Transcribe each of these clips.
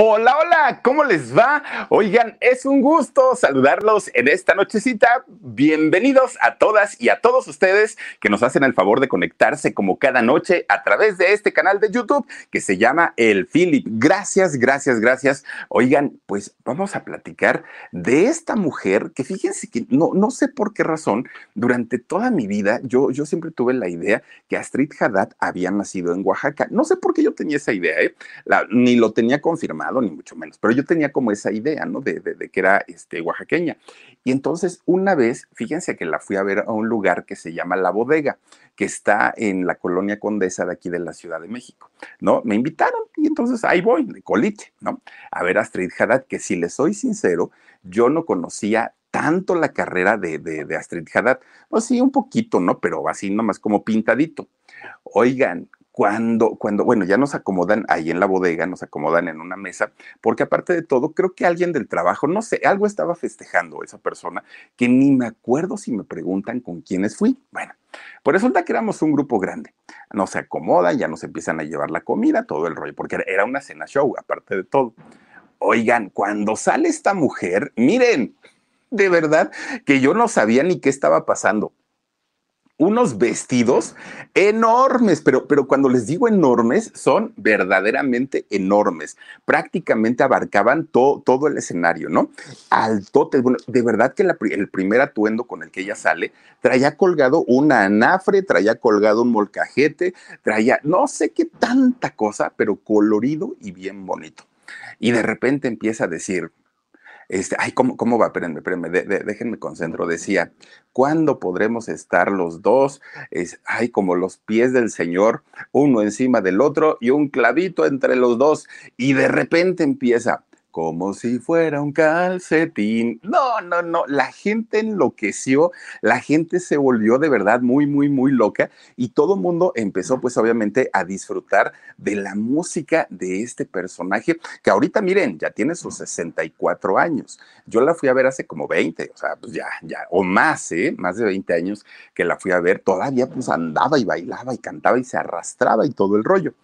Hola, hola, ¿cómo les va? Oigan, es un gusto saludarlos en esta nochecita. Bienvenidos a todas y a todos ustedes que nos hacen el favor de conectarse como cada noche a través de este canal de YouTube que se llama El Philip. Gracias, gracias, gracias. Oigan, pues vamos a platicar de esta mujer que fíjense que no, no sé por qué razón, durante toda mi vida yo, yo siempre tuve la idea que Astrid Haddad había nacido en Oaxaca. No sé por qué yo tenía esa idea, ¿eh? Ni lo tenía confirmado ni mucho menos, pero yo tenía como esa idea, ¿no? De, de, que era este, oaxaqueña. Y entonces una vez, fíjense que la fui a ver a un lugar que se llama La Bodega, que está en la colonia Condesa de aquí de la Ciudad de México, ¿no? Me invitaron y entonces ahí voy, de coliche, ¿no? A ver a Astrid Haddad, que si le soy sincero, yo no conocía tanto la carrera de Astrid Haddad. Pues sí, un poquito, ¿no? Pero así nomás como pintadito. Oigan, cuando, cuando, bueno, ya nos acomodan ahí en la bodega, nos acomodan en una mesa, porque aparte de todo, creo que alguien del trabajo, no sé, algo estaba festejando esa persona, que ni me acuerdo si me preguntan con quiénes fui. Bueno, pues resulta que éramos un grupo grande. Nos acomodan, ya nos empiezan a llevar la comida, todo el rollo, porque era una cena show, aparte de todo. Oigan, cuando sale esta mujer, miren, de verdad que yo no sabía ni qué estaba pasando unos vestidos enormes, pero, pero cuando les digo enormes, son verdaderamente enormes. Prácticamente abarcaban todo el escenario, ¿no? Altotes. Bueno, de verdad que el primer atuendo con el que ella sale traía colgado una anafre, traía colgado un molcajete, traía no sé qué tanta cosa, pero colorido y bien bonito. Y de repente empieza a decir, este, ay, ¿cómo, cómo va? Espérenme, espérenme, déjenme concentro. Decía, ¿cuándo podremos estar los dos? Es, ay, como los pies del Señor, uno encima del otro y un clavito entre los dos. Y de repente empieza, como si fuera un calcetín. No, no, no, la gente enloqueció, la gente se volvió de verdad muy, muy, muy loca y todo el mundo empezó pues obviamente a disfrutar de la música de este personaje que ahorita miren, ya tiene sus 64 años. Yo la fui a ver hace como 20, o sea, pues ya, ya, o más, ¿eh? Más de 20 años que la fui a ver, todavía pues andaba y bailaba y cantaba y se arrastraba y todo el rollo.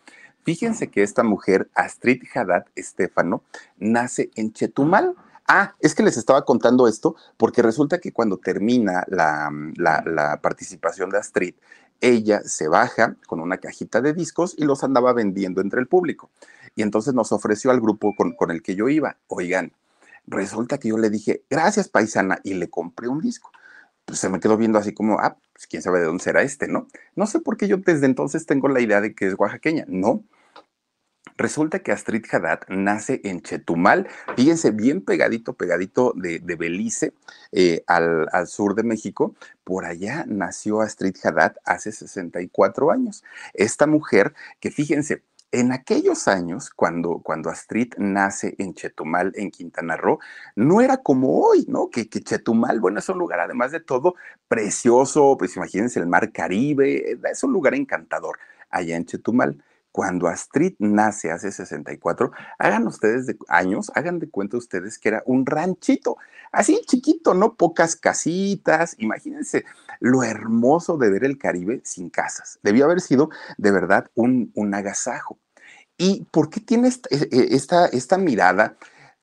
Fíjense que esta mujer, Astrid Haddad Estefano, nace en Chetumal. Ah, es que les estaba contando esto porque resulta que cuando termina la, participación de Astrid, ella se baja con una cajita de discos y los andaba vendiendo entre el público. Y entonces nos ofreció al grupo con, con el que yo iba, oigan, resulta que yo le dije, gracias paisana, y le compré un disco. Pues se me quedó viendo así como, ah, pues quién sabe de dónde será este, ¿no? No sé por qué yo desde entonces tengo la idea de que es oaxaqueña. No, Resulta que Astrid Haddad nace en Chetumal, fíjense, bien pegadito, pegadito de, Belice, eh, al, al, sur de México. Por allá nació Astrid Haddad hace 64 años. Esta mujer que, fíjense, en aquellos años, cuando, cuando Astrid nace en Chetumal, en Quintana Roo, no era como hoy, ¿no? Que, que, Chetumal, bueno, es un lugar, además de todo, precioso, pues imagínense el mar Caribe, es un lugar encantador allá en Chetumal cuando Astrid nace hace 64, hagan ustedes de años, hagan de cuenta ustedes que era un ranchito, así chiquito, ¿no? Pocas casitas, imagínense lo hermoso de ver el Caribe sin casas. Debió haber sido de verdad un, un agasajo. ¿Y por qué tiene esta, e, e, esta, esta mirada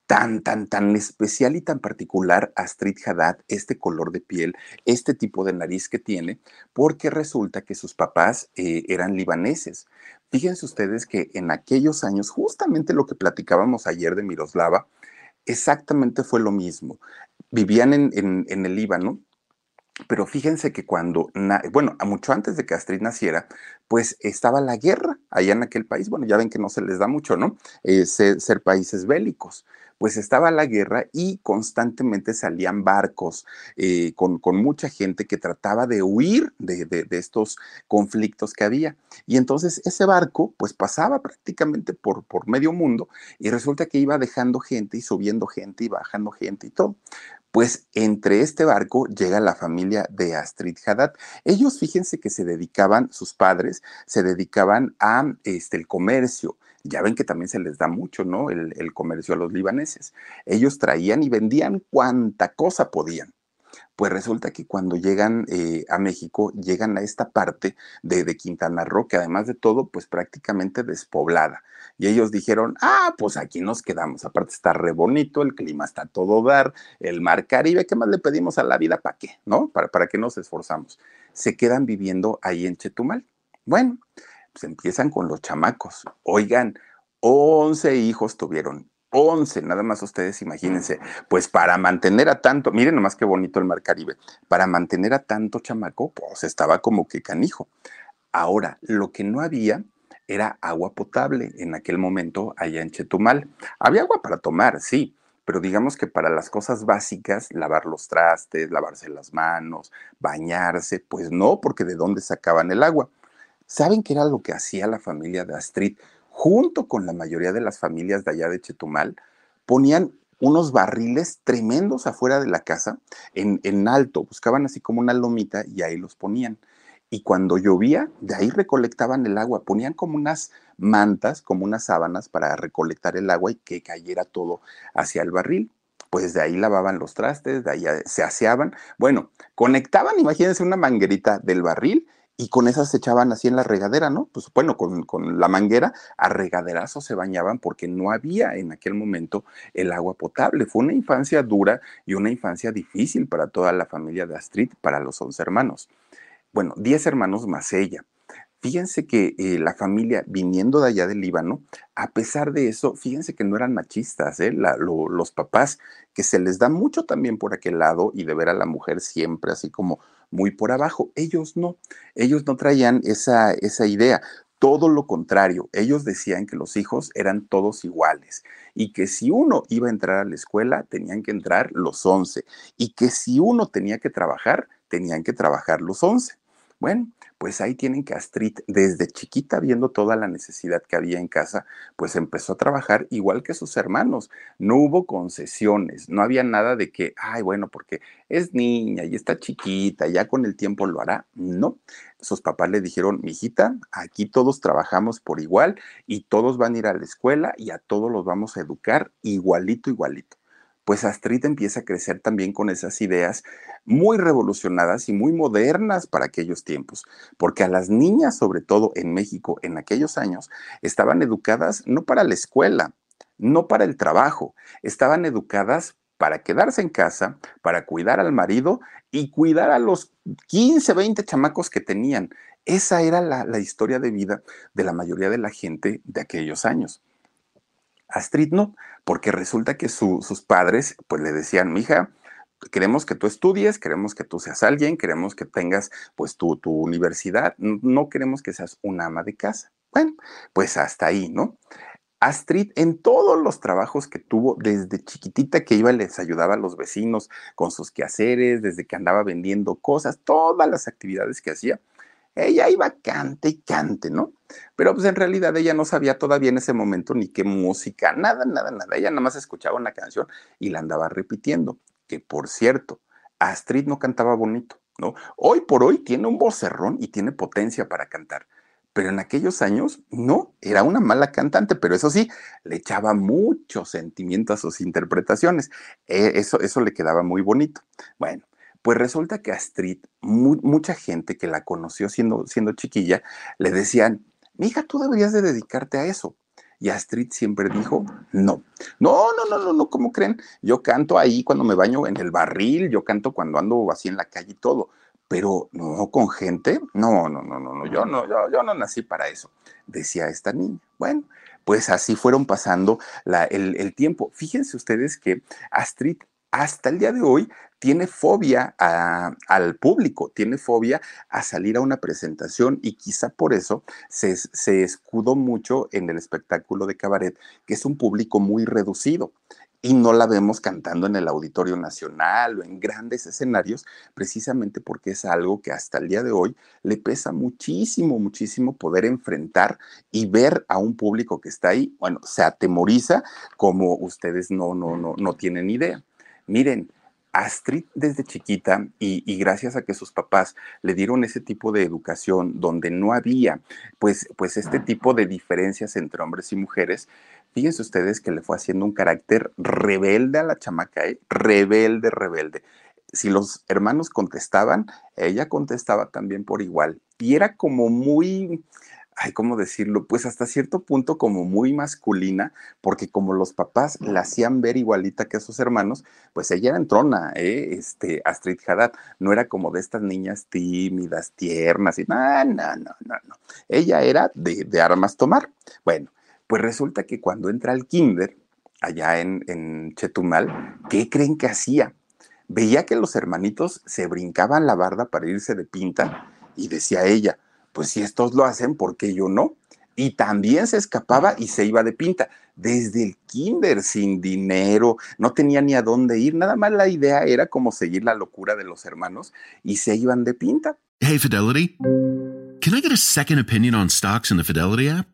tan, tan, tan especial y tan particular Astrid Haddad, este color de piel, este tipo de nariz que tiene, porque resulta que sus papás eh, eran libaneses. Fíjense ustedes que en aquellos años, justamente lo que platicábamos ayer de Miroslava, exactamente fue lo mismo. Vivían en, en, en el Líbano, pero fíjense que cuando, bueno, mucho antes de que Astrid naciera, pues estaba la guerra allá en aquel país. Bueno, ya ven que no se les da mucho, ¿no? Eh, ser, países bélicos. Pues estaba la guerra y constantemente salían barcos eh, con, con, mucha gente que trataba de huir de, de, de, estos conflictos que había. Y entonces ese barco, pues pasaba prácticamente por, por medio mundo y resulta que iba dejando gente y subiendo gente y bajando gente y todo. Pues entre este barco llega la familia de Astrid Haddad. Ellos, fíjense que se dedicaban, sus padres, se dedicaban a este, el comercio. Ya ven que también se les da mucho, ¿no? El, el comercio a los libaneses. Ellos traían y vendían cuanta cosa podían. Pues resulta que cuando llegan eh, a México, llegan a esta parte de, Quintana Roo, que además de todo, pues prácticamente despoblada. Y ellos dijeron, ah, pues aquí nos quedamos. Aparte está re bonito, el clima está todo dar, el mar Caribe, ¿qué más le pedimos a la vida? ¿Para qué? ¿No? ¿Para, para qué nos esforzamos? Se quedan viviendo ahí en Chetumal. Bueno, pues empiezan con los chamacos. Oigan, 11 hijos tuvieron 11, nada más ustedes imagínense, pues para mantener a tanto, miren nomás qué bonito el mar Caribe, para mantener a tanto chamaco, pues estaba como que canijo. Ahora, lo que no había era agua potable en aquel momento allá en Chetumal. Había agua para tomar, sí, pero digamos que para las cosas básicas, lavar los trastes, lavarse las manos, bañarse, pues no, porque de dónde sacaban el agua. ¿Saben qué era lo que hacía la familia de Astrid? Junto con la mayoría de las familias de allá de Chetumal, ponían unos barriles tremendos afuera de la casa, en, en, alto, buscaban así como una lomita y ahí los ponían. Y cuando llovía, de ahí recolectaban el agua, ponían como unas mantas, como unas sábanas para recolectar el agua y que cayera todo hacia el barril. Pues de ahí lavaban los trastes, de ahí se aseaban. Bueno, conectaban, imagínense, una manguerita del barril y con esas se echaban así en la regadera, ¿no? Pues bueno, con, con, la manguera a regaderazo se bañaban porque no había en aquel momento el agua potable. Fue una infancia dura y una infancia difícil para toda la familia de Astrid, para los once hermanos. Bueno, diez hermanos más ella. Fíjense que eh, la familia viniendo de allá del Líbano, a pesar de eso, fíjense que no eran machistas, ¿eh? Los papás, que se les da mucho también por aquel lado y de ver a la mujer siempre así como muy por abajo. Ellos no, ellos no traían esa, esa idea. Todo lo contrario, ellos decían que los hijos eran todos iguales y que si uno iba a entrar a la escuela, tenían que entrar los 11 y que si uno tenía que trabajar, tenían que trabajar los 11. Bueno, pues ahí tienen que Astrid, desde chiquita, viendo toda la necesidad que había en casa, pues empezó a trabajar igual que sus hermanos. No hubo concesiones, no había nada de que, ay, bueno, porque es niña y está chiquita, ya con el tiempo lo hará. No, sus papás le dijeron, mijita, aquí todos trabajamos por igual y todos van a ir a la escuela y a todos los vamos a educar igualito, igualito pues Astrid empieza a crecer también con esas ideas muy revolucionadas y muy modernas para aquellos tiempos, porque a las niñas, sobre todo en México en aquellos años, estaban educadas no para la escuela, no para el trabajo, estaban educadas para quedarse en casa, para cuidar al marido y cuidar a los 15, 20 chamacos que tenían. Esa era la, historia de vida de la mayoría de la gente de aquellos años. Astrid no, porque resulta que su, sus padres pues le decían, mija, queremos que tú estudies, queremos que tú seas alguien, queremos que tengas pues tu, tu universidad, no queremos que seas un ama de casa. Bueno, pues hasta ahí, ¿no? Astrid en todos los trabajos que tuvo desde chiquitita que iba les ayudaba a los vecinos con sus quehaceres, desde que andaba vendiendo cosas, todas las actividades que hacía, ella iba cante y cante, ¿no? Pero pues en realidad ella no sabía todavía en ese momento ni qué música, nada, nada, nada. Ella nada más escuchaba una canción y la andaba repitiendo. Que por cierto, Astrid no cantaba bonito, ¿no? Hoy por hoy tiene un vocerrón y tiene potencia para cantar. Pero en aquellos años no, era una mala cantante, pero eso sí, le echaba mucho sentimiento a sus interpretaciones. Eh, eso, eso le quedaba muy bonito. Bueno, pues resulta que Astrid, mu mucha gente que la conoció siendo, siendo chiquilla, le decían, mija, tú deberías de dedicarte a eso. Y Astrid siempre dijo, no, no, no, no, no, no, ¿cómo creen? Yo canto ahí cuando me baño en el barril, yo canto cuando ando así en la calle y todo, pero no con gente, no, no, no, no, no, yo no, yo, yo no nací para eso, decía esta niña. Bueno, pues así fueron pasando el, el, tiempo. Fíjense ustedes que Astrid hasta el día de hoy tiene fobia al público, tiene fobia a salir a una presentación y quizá por eso se, se escudó mucho en el espectáculo de cabaret, que es un público muy reducido y no la vemos cantando en el Auditorio Nacional o en grandes escenarios, precisamente porque es algo que hasta el día de hoy le pesa muchísimo, muchísimo poder enfrentar y ver a un público que está ahí, bueno, se atemoriza como ustedes no, no, no, no tienen idea. Miren, Astrid desde chiquita y, y, gracias a que sus papás le dieron ese tipo de educación donde no había pues, pues este tipo de diferencias entre hombres y mujeres, fíjense ustedes que le fue haciendo un carácter rebelde a la chamaca, ¿eh? rebelde, rebelde. Si los hermanos contestaban, ella contestaba también por igual. Y era como muy, ay, ¿cómo decirlo? Pues hasta cierto punto como muy masculina, porque como los papás la hacían ver igualita que a sus hermanos, pues ella era entrona, ¿eh? Este, Astrid Haddad, no era como de estas niñas tímidas, tiernas, y no, no, no, no, no. Ella era de, de armas tomar. Bueno, pues resulta que cuando entra al kinder, allá en, en Chetumal, ¿qué creen que hacía? Veía que los hermanitos se brincaban la barda para irse de pinta y decía ella, pues si estos lo hacen, ¿por qué yo no? Y también se escapaba y se iba de pinta. Desde el kinder, sin dinero, no tenía ni a dónde ir. Nada más la idea era como seguir la locura de los hermanos y se iban de pinta. Hey, Fidelity. Can I get a second opinion on stocks in the Fidelity app?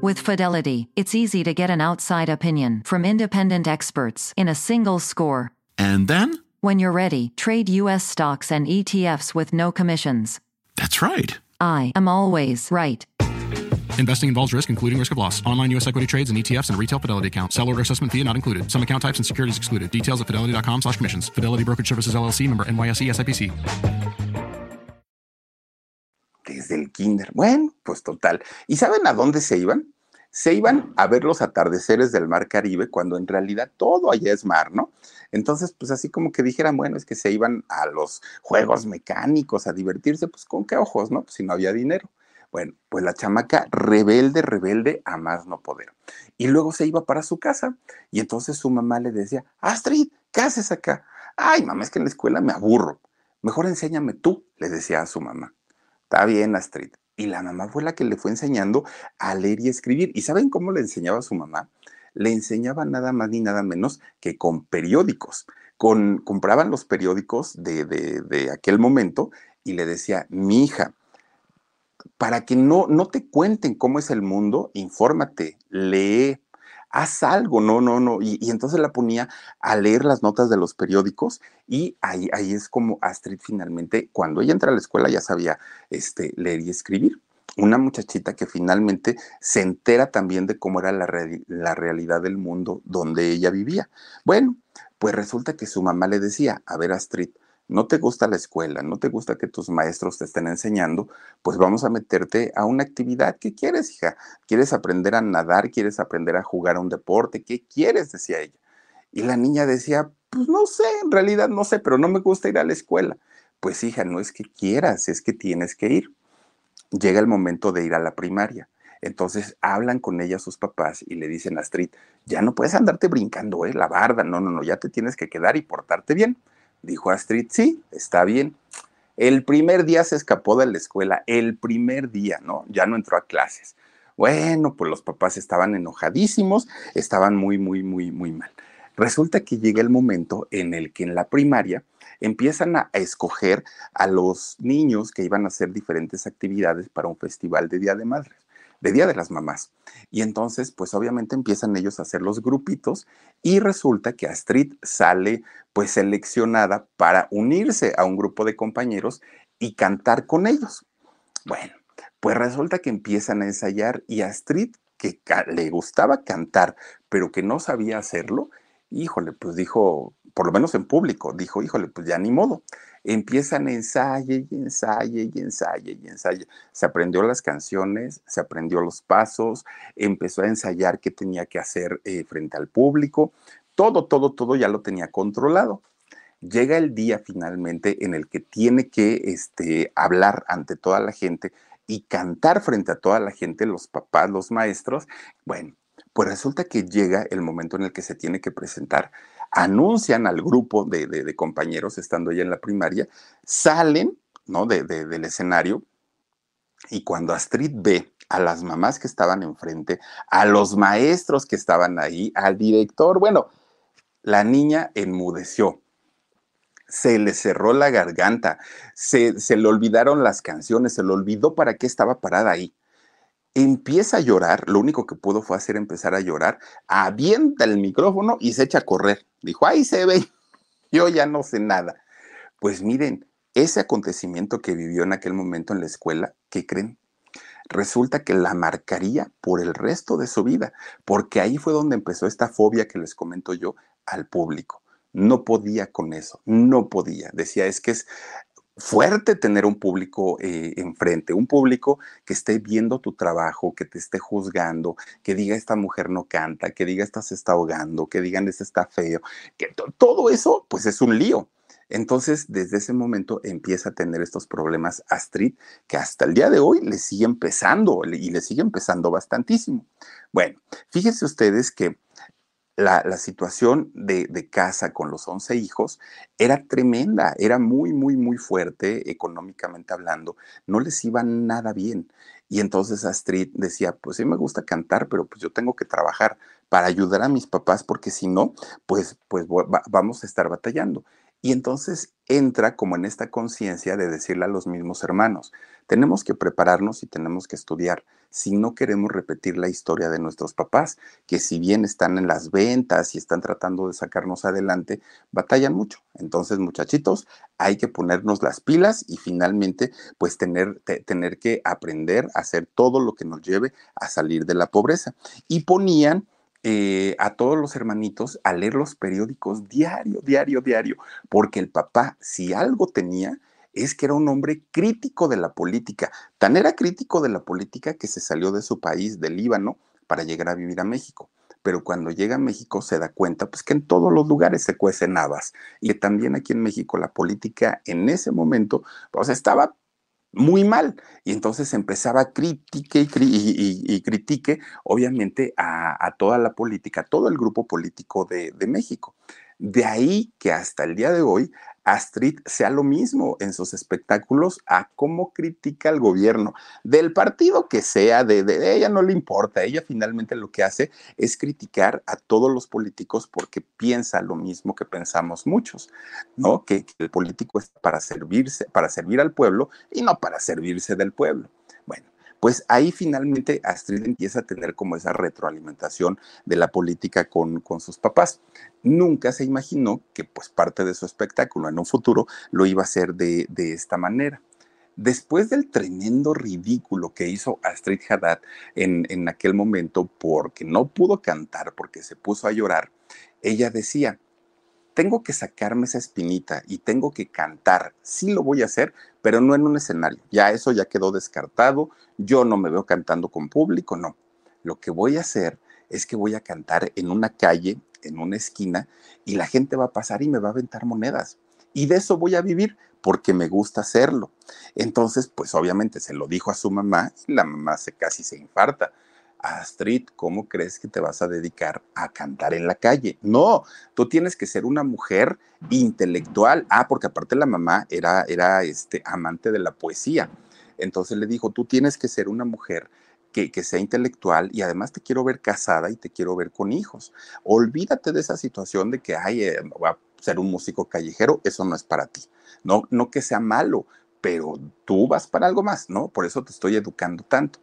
With Fidelity, it's easy to get an outside opinion from independent experts in a single score. And then? When you're ready, trade U.S. stocks and ETFs with no commissions. That's right. I am always right. Investing involves risk, including risk of loss. Online U.S. equity trades and ETFs and retail Fidelity account. Sell order assessment fee not included. Some account types and securities excluded. Details at fidelity.com slash commissions. Fidelity Brokerage Services LLC, member NYSE SIPC. Desde el kinder. Bueno, pues total. ¿Y saben a dónde se iban? Se iban a ver los atardeceres del mar Caribe cuando en realidad todo allá es mar, ¿no? Entonces, pues así como que dijeran, bueno, es que se iban a los juegos mecánicos a divertirse, pues con qué ojos, ¿no? Pues si no había dinero. Bueno, pues la chamaca rebelde, rebelde a más no poder. Y luego se iba para su casa y entonces su mamá le decía, Astrid, ¿qué haces acá? Ay, mamá, es que en la escuela me aburro. Mejor enséñame tú, le decía a su mamá. Está bien, Astrid. Y la mamá fue la que le fue enseñando a leer y escribir. ¿Y saben cómo le enseñaba a su mamá? Le enseñaba nada más ni nada menos que con periódicos. Con, compraban los periódicos de, de, de aquel momento y le decía, mi hija, para que no, no te cuenten cómo es el mundo, infórmate, lee, haz algo, no, no, no. Y, y, entonces la ponía a leer las notas de los periódicos y ahí, ahí es como Astrid finalmente, cuando ella entra a la escuela ya sabía este, leer y escribir. Una muchachita que finalmente se entera también de cómo era la, la realidad del mundo donde ella vivía. Bueno, pues resulta que su mamá le decía, a ver Astrid, no te gusta la escuela, no te gusta que tus maestros te estén enseñando, pues vamos a meterte a una actividad. ¿Qué quieres, hija? ¿Quieres aprender a nadar? ¿Quieres aprender a jugar a un deporte? ¿Qué quieres? decía ella. Y la niña decía, pues no sé, en realidad no sé, pero no me gusta ir a la escuela. Pues hija, no es que quieras, es que tienes que ir. Llega el momento de ir a la primaria. Entonces hablan con ella sus papás y le dicen a Astrid, ya no puedes andarte brincando, ¿eh? La barda, no, no, no, ya te tienes que quedar y portarte bien. Dijo Astrid, sí, está bien. El primer día se escapó de la escuela, el primer día, ¿no? Ya no entró a clases. Bueno, pues los papás estaban enojadísimos, estaban muy, muy, muy, muy mal. Resulta que llega el momento en el que en la primaria empiezan a, escoger a los niños que iban a hacer diferentes actividades para un festival de Día de Madres de Día de las Mamás. Y entonces, pues obviamente empiezan ellos a hacer los grupitos y resulta que Astrid sale pues seleccionada para unirse a un grupo de compañeros y cantar con ellos. Bueno, pues resulta que empiezan a ensayar y Astrid, que le gustaba cantar, pero que no sabía hacerlo, híjole, pues dijo, por lo menos en público, dijo, híjole, pues ya ni modo empiezan ensaye y ensaye y ensaye y ensaye. Se aprendió las canciones, se aprendió los pasos, empezó a ensayar qué tenía que hacer eh, frente al público, todo, todo, todo ya lo tenía controlado. llega el día finalmente en el que tiene que este, hablar ante toda la gente y cantar frente a toda la gente, los papás, los maestros. Bueno, pues resulta que llega el momento en el que se tiene que presentar. Anuncian al grupo de, compañeros, estando ya en la primaria, salen ¿no? del escenario y cuando Astrid ve a las mamás que estaban enfrente, a los maestros que estaban ahí, al director, bueno, la niña enmudeció se le cerró la garganta, se, le olvidaron las canciones, se le olvidó para qué estaba parada ahí. Empieza a llorar, lo único que pudo fue hacer empezar a llorar, avienta el micrófono y se echa a correr. Dijo, ahí se ve, yo ya no sé nada. Pues miren, ese acontecimiento que vivió en aquel momento en la escuela, ¿qué creen? Resulta que la marcaría por el resto de su vida, porque ahí fue donde empezó esta fobia que les comento yo al público no podía con eso, no podía. Decía, es que es fuerte tener un público eh, enfrente, un público que esté viendo tu trabajo, que te esté juzgando, que diga esta mujer no canta, que diga esta se está ahogando, que digan este está feo, que todo eso pues es un lío. Entonces, desde ese momento empieza a tener estos problemas Astrid, que hasta el día de hoy le sigue empezando y le sigue empezando bastantísimo. Bueno, fíjense ustedes que la, situación de, casa con los 11 hijos era tremenda, era muy, muy, muy fuerte económicamente hablando, no les iba nada bien. Y entonces Astrid decía, pues sí me gusta cantar, pero pues yo tengo que trabajar para ayudar a mis papás porque si no, pues, pues vamos a estar batallando. Y entonces entra como en esta conciencia de decirle a los mismos hermanos, tenemos que prepararnos y tenemos que estudiar si no queremos repetir la historia de nuestros papás, que si bien están en las ventas y están tratando de sacarnos adelante, batallan mucho. Entonces, muchachitos, hay que ponernos las pilas y finalmente, pues tener, que aprender a hacer todo lo que nos lleve a salir de la pobreza. Y ponían eh, a todos los hermanitos a leer los periódicos diario, diario, diario, porque el papá, si algo tenía, es que era un hombre crítico de la política. Tan era crítico de la política que se salió de su país, del Líbano, para llegar a vivir a México. Pero cuando llega a México se da cuenta pues que en todos los lugares se cuecen habas y que también aquí en México la política en ese momento pues estaba muy mal. Y entonces empezaba a critique y, critique, obviamente, a, toda la política, a todo el grupo político de México. De ahí que hasta el día de hoy Astrid sea lo mismo en sus espectáculos a cómo critica al gobierno, del partido que sea, de, ella no le importa, ella finalmente lo que hace es criticar a todos los políticos porque piensa lo mismo que pensamos muchos, ¿no? Que, que el político es para servirse, para servir al pueblo y no para servirse del pueblo. Pues ahí finalmente Astrid empieza a tener como esa retroalimentación de la política con, con sus papás. Nunca se imaginó que pues parte de su espectáculo en un futuro lo iba a hacer de, esta manera. Después del tremendo ridículo que hizo Astrid Haddad en, en aquel momento porque no pudo cantar, porque se puso a llorar, ella decía, tengo que sacarme esa espinita y tengo que cantar. Sí lo voy a hacer, pero no en un escenario. Ya eso ya quedó descartado. Yo no me veo cantando con público, no. Lo que voy a hacer es que voy a cantar en una calle, en una esquina, y la gente va a pasar y me va a aventar monedas. Y de eso voy a vivir porque me gusta hacerlo. Entonces, pues obviamente se lo dijo a su mamá y la mamá se casi se infarta. Astrid, ¿cómo crees que te vas a dedicar a cantar en la calle? No, tú tienes que ser una mujer intelectual. Ah, porque aparte la mamá era, era este, amante de la poesía. Entonces le dijo, tú tienes que ser una mujer que, que, sea intelectual y además te quiero ver casada y te quiero ver con hijos. Olvídate de esa situación de que, ay, eh, va a ser un músico callejero, eso no es para ti. No, no que sea malo, pero tú vas para algo más, ¿no? Por eso te estoy educando tanto.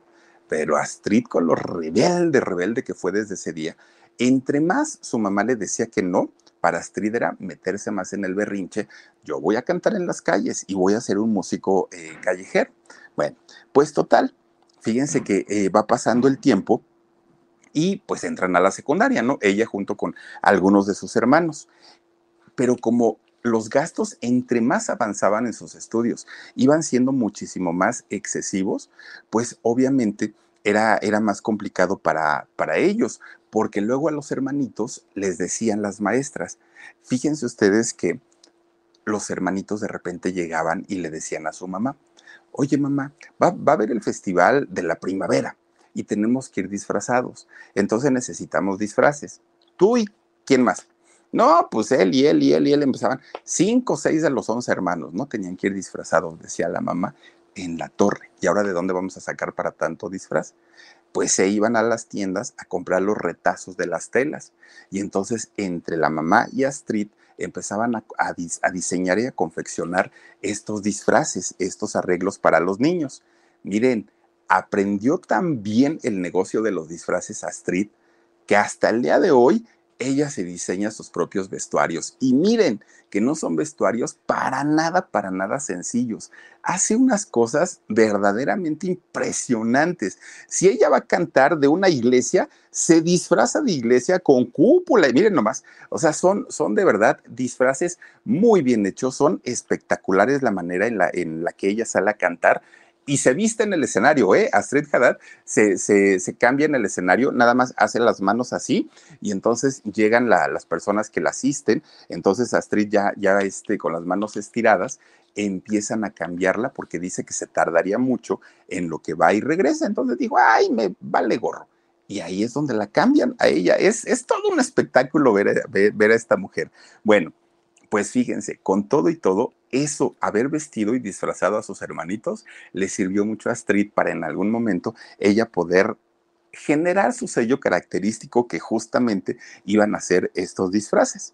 Pero Astrid, con lo rebelde, rebelde que fue desde ese día, entre más su mamá le decía que no, para Astrid era meterse más en el berrinche, yo voy a cantar en las calles y voy a ser un músico eh, callejero. Bueno, pues total, fíjense que eh, va pasando el tiempo y pues entran a la secundaria, ¿no? Ella junto con algunos de sus hermanos. Pero como los gastos, entre más avanzaban en sus estudios, iban siendo muchísimo más excesivos, pues obviamente era, era más complicado para, para ellos, porque luego a los hermanitos les decían las maestras, fíjense ustedes que los hermanitos de repente llegaban y le decían a su mamá, oye mamá, va, va a haber el festival de la primavera y tenemos que ir disfrazados. Entonces necesitamos disfraces. Tú y quién más. No, pues él y él y él y él empezaban. Cinco o seis de los once hermanos, ¿no? Tenían que ir disfrazados, decía la mamá, en la torre. ¿Y ahora de dónde vamos a sacar para tanto disfraz? Pues se iban a las tiendas a comprar los retazos de las telas. Y entonces entre la mamá y Astrid empezaban a, a, diseñar y a confeccionar estos disfraces, estos arreglos para los niños. Miren, aprendió tan bien el negocio de los disfraces Astrid que hasta el día de hoy ella se diseña sus propios vestuarios. Y miren que no son vestuarios para nada, para nada sencillos. Hace unas cosas verdaderamente impresionantes. Si ella va a cantar de una iglesia, se disfraza de iglesia con cúpula. Y miren nomás, o sea, son, son de verdad disfraces muy bien hechos, son espectaculares la manera en la, en la que ella sale a cantar y se viste en el escenario, ¿eh? Astrid Haddad se, se, cambia en el escenario, nada más hace las manos así y entonces llegan la, las personas que la asisten, entonces Astrid ya, ya este, con las manos estiradas empiezan a cambiarla porque dice que se tardaría mucho en lo que va y regresa, entonces digo, ay, me vale gorro. Y ahí es donde la cambian a ella. Es, es todo un espectáculo ver, ver, ver a esta mujer. Bueno, pues fíjense, con todo y todo, eso, haber vestido y disfrazado a sus hermanitos, le sirvió mucho a Astrid para en algún momento ella poder generar su sello característico que justamente iban a ser estos disfraces.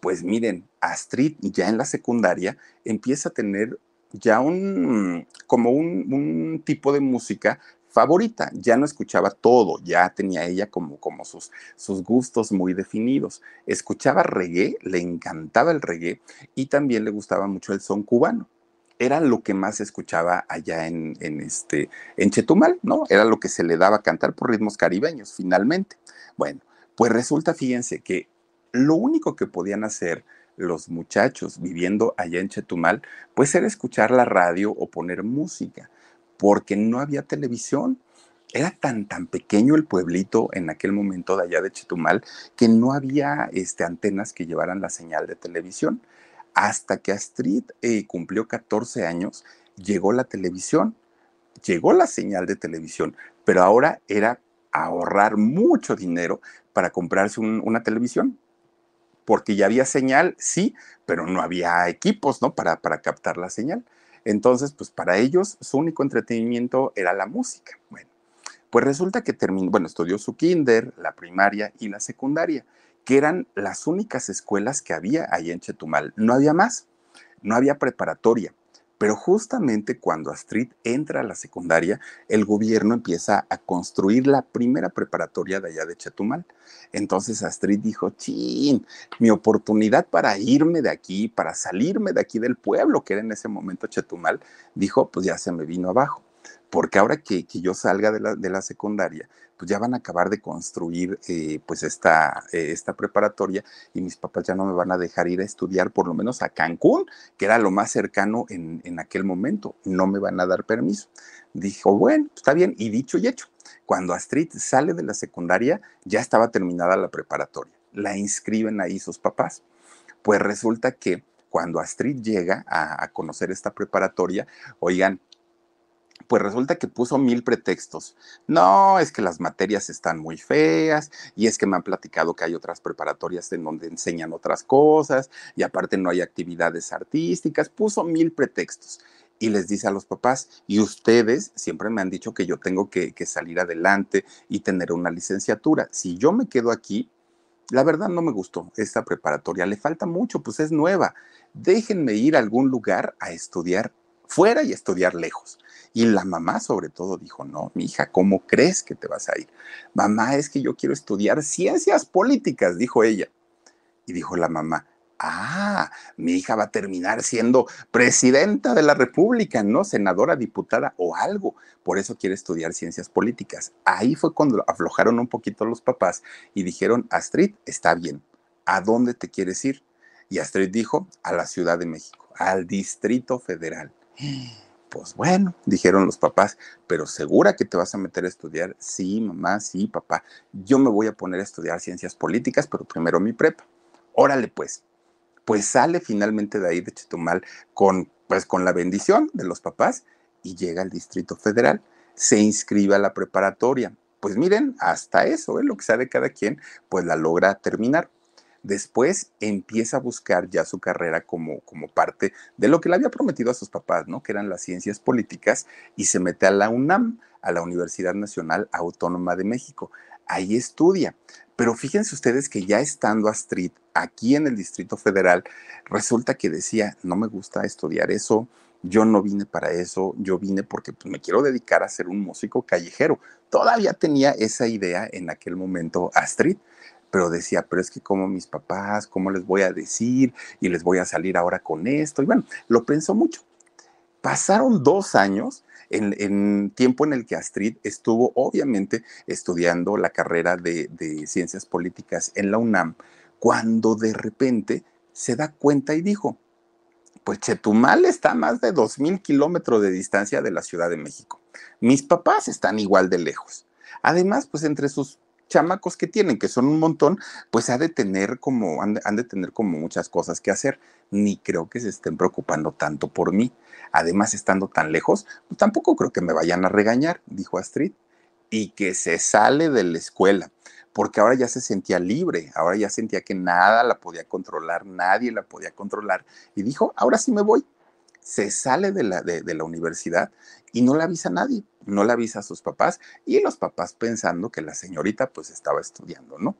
Pues miren, Astrid ya en la secundaria empieza a tener ya un como un, tipo de música favorita. Ya no escuchaba todo, ya tenía ella como, como sus, sus gustos muy definidos. Escuchaba reggae, le encantaba el reggae y también le gustaba mucho el son cubano era lo que más escuchaba allá en, en, este, en Chetumal, ¿no? Era lo que se le daba cantar por ritmos caribeños, finalmente. Bueno, pues resulta, fíjense, que lo único que podían hacer los muchachos viviendo allá en Chetumal, pues era escuchar la radio o poner música, porque no había televisión. Era tan, tan pequeño el pueblito en aquel momento de allá de Chetumal que no había este, antenas que llevaran la señal de televisión. Hasta que Astrid eh, cumplió 14 años, llegó la televisión, llegó la señal de televisión, pero ahora era ahorrar mucho dinero para comprarse un, una televisión, porque ya había señal, sí, pero no había equipos, ¿no? Para, para captar la señal. Entonces, pues para ellos su único entretenimiento era la música. Bueno, pues resulta que terminó, bueno, estudió su kinder, la primaria y la secundaria que eran las únicas escuelas que había ahí en Chetumal. No había más, no había preparatoria. Pero justamente cuando Astrid entra a la secundaria, el gobierno empieza a construir la primera preparatoria de allá de Chetumal. Entonces Astrid dijo, chin, mi oportunidad para irme de aquí, para salirme de aquí del pueblo, que era en ese momento Chetumal, dijo, pues ya se me vino abajo porque ahora que, que yo salga de la, de la, secundaria, pues ya van a acabar de construir eh, pues esta, eh, esta preparatoria y mis papás ya no me van a dejar ir a estudiar por lo menos a Cancún, que era lo más cercano en, en aquel momento, no me van a dar permiso. Dijo, bueno, está bien, y dicho y hecho, cuando Astrid sale de la secundaria, ya estaba terminada la preparatoria, la inscriben ahí sus papás. Pues resulta que cuando Astrid llega a, a conocer esta preparatoria, oigan, pues resulta que puso mil pretextos. No, es que las materias están muy feas y es que me han platicado que hay otras preparatorias en donde enseñan otras cosas y aparte no hay actividades artísticas. Puso mil pretextos y les dice a los papás, y ustedes siempre me han dicho que yo tengo que, que salir adelante y tener una licenciatura. Si yo me quedo aquí, la verdad no me gustó esta preparatoria, le falta mucho, pues es nueva. Déjenme ir a algún lugar a estudiar fuera y estudiar lejos. Y la mamá sobre todo dijo, no, mi hija, ¿cómo crees que te vas a ir? Mamá, es que yo quiero estudiar ciencias políticas, dijo ella. Y dijo la mamá, ah, mi hija va a terminar siendo presidenta de la República, ¿no? Senadora, diputada o algo. Por eso quiere estudiar ciencias políticas. Ahí fue cuando aflojaron un poquito los papás y dijeron, Astrid, está bien, ¿a dónde te quieres ir? Y Astrid dijo, a la Ciudad de México, al Distrito Federal. Pues bueno, dijeron los papás, pero segura que te vas a meter a estudiar? Sí, mamá, sí, papá. Yo me voy a poner a estudiar ciencias políticas, pero primero mi prepa. Órale pues. Pues sale finalmente de ahí de Chetumal con, pues, con la bendición de los papás y llega al Distrito Federal. Se inscribe a la preparatoria. Pues miren, hasta eso, ¿eh? lo que sabe cada quien, pues la logra terminar. Después empieza a buscar ya su carrera como, como parte de lo que le había prometido a sus papás, ¿no? Que eran las ciencias políticas, y se mete a la UNAM, a la Universidad Nacional Autónoma de México. Ahí estudia. Pero fíjense ustedes que ya estando Astrid aquí en el Distrito Federal, resulta que decía, no me gusta estudiar eso, yo no vine para eso, yo vine porque pues, me quiero dedicar a ser un músico callejero. Todavía tenía esa idea en aquel momento Astrid pero decía, pero es que como mis papás, ¿cómo les voy a decir? Y les voy a salir ahora con esto. Y bueno, lo pensó mucho. Pasaron dos años en, tiempo en el que Astrid estuvo obviamente estudiando la carrera de, de ciencias políticas en la UNAM, cuando de repente se da cuenta y dijo, pues Chetumal está a más de 2.000 kilómetros de distancia de la Ciudad de México. Mis papás están igual de lejos. Además, pues entre sus chamacos que tienen, que son un montón, pues ha de tener como, han de, tener como muchas cosas que hacer. Ni creo que se estén preocupando tanto por mí. Además, estando tan lejos, pues tampoco creo que me vayan a regañar, dijo Astrid. Y que se sale de la escuela, porque ahora ya se sentía libre, ahora ya sentía que nada la podía controlar, nadie la podía controlar. Y dijo, ahora sí me voy se sale de la, de, la universidad y no le avisa a nadie, no le avisa a sus papás y los papás pensando que la señorita pues estaba estudiando, ¿no?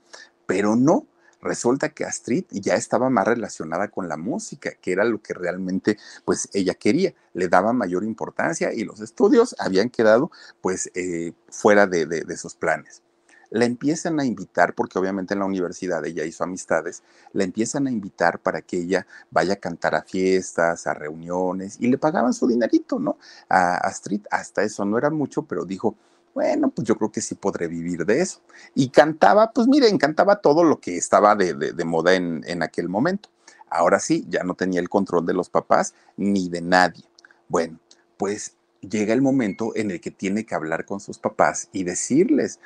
Pero no, resulta que Astrid ya estaba más relacionada con la música, que era lo que realmente pues ella quería, le daba mayor importancia y los estudios habían quedado pues eh, fuera de, de sus planes la empiezan a invitar, porque obviamente en la universidad ella hizo amistades, la empiezan a invitar para que ella vaya a cantar a fiestas, a reuniones, y le pagaban su dinerito, ¿no? A Astrid, hasta eso no era mucho, pero dijo, bueno, pues yo creo que sí podré vivir de eso. Y cantaba, pues miren, cantaba todo lo que estaba de, de, moda en, en aquel momento. Ahora sí, ya no tenía el control de los papás ni de nadie. Bueno, pues llega el momento en el que tiene que hablar con sus papás y decirles,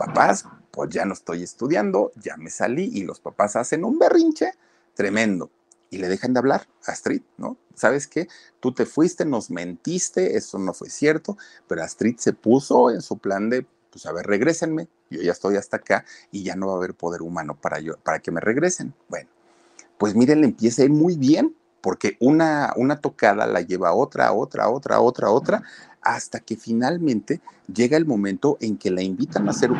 papás, pues ya no estoy estudiando, ya me salí y los papás hacen un berrinche tremendo y le dejan de hablar a Astrid, ¿no? ¿Sabes qué? Tú te fuiste, nos mentiste, eso no fue cierto, pero Astrid se puso en su plan de, pues a ver, regrésenme, yo ya estoy hasta acá y ya no va a haber poder humano para, yo, para que me regresen. Bueno, pues miren, le empieza muy bien, porque una, una tocada la lleva a otra, otra, otra, otra, otra, hasta que finalmente llega el momento en que la invitan a hacer,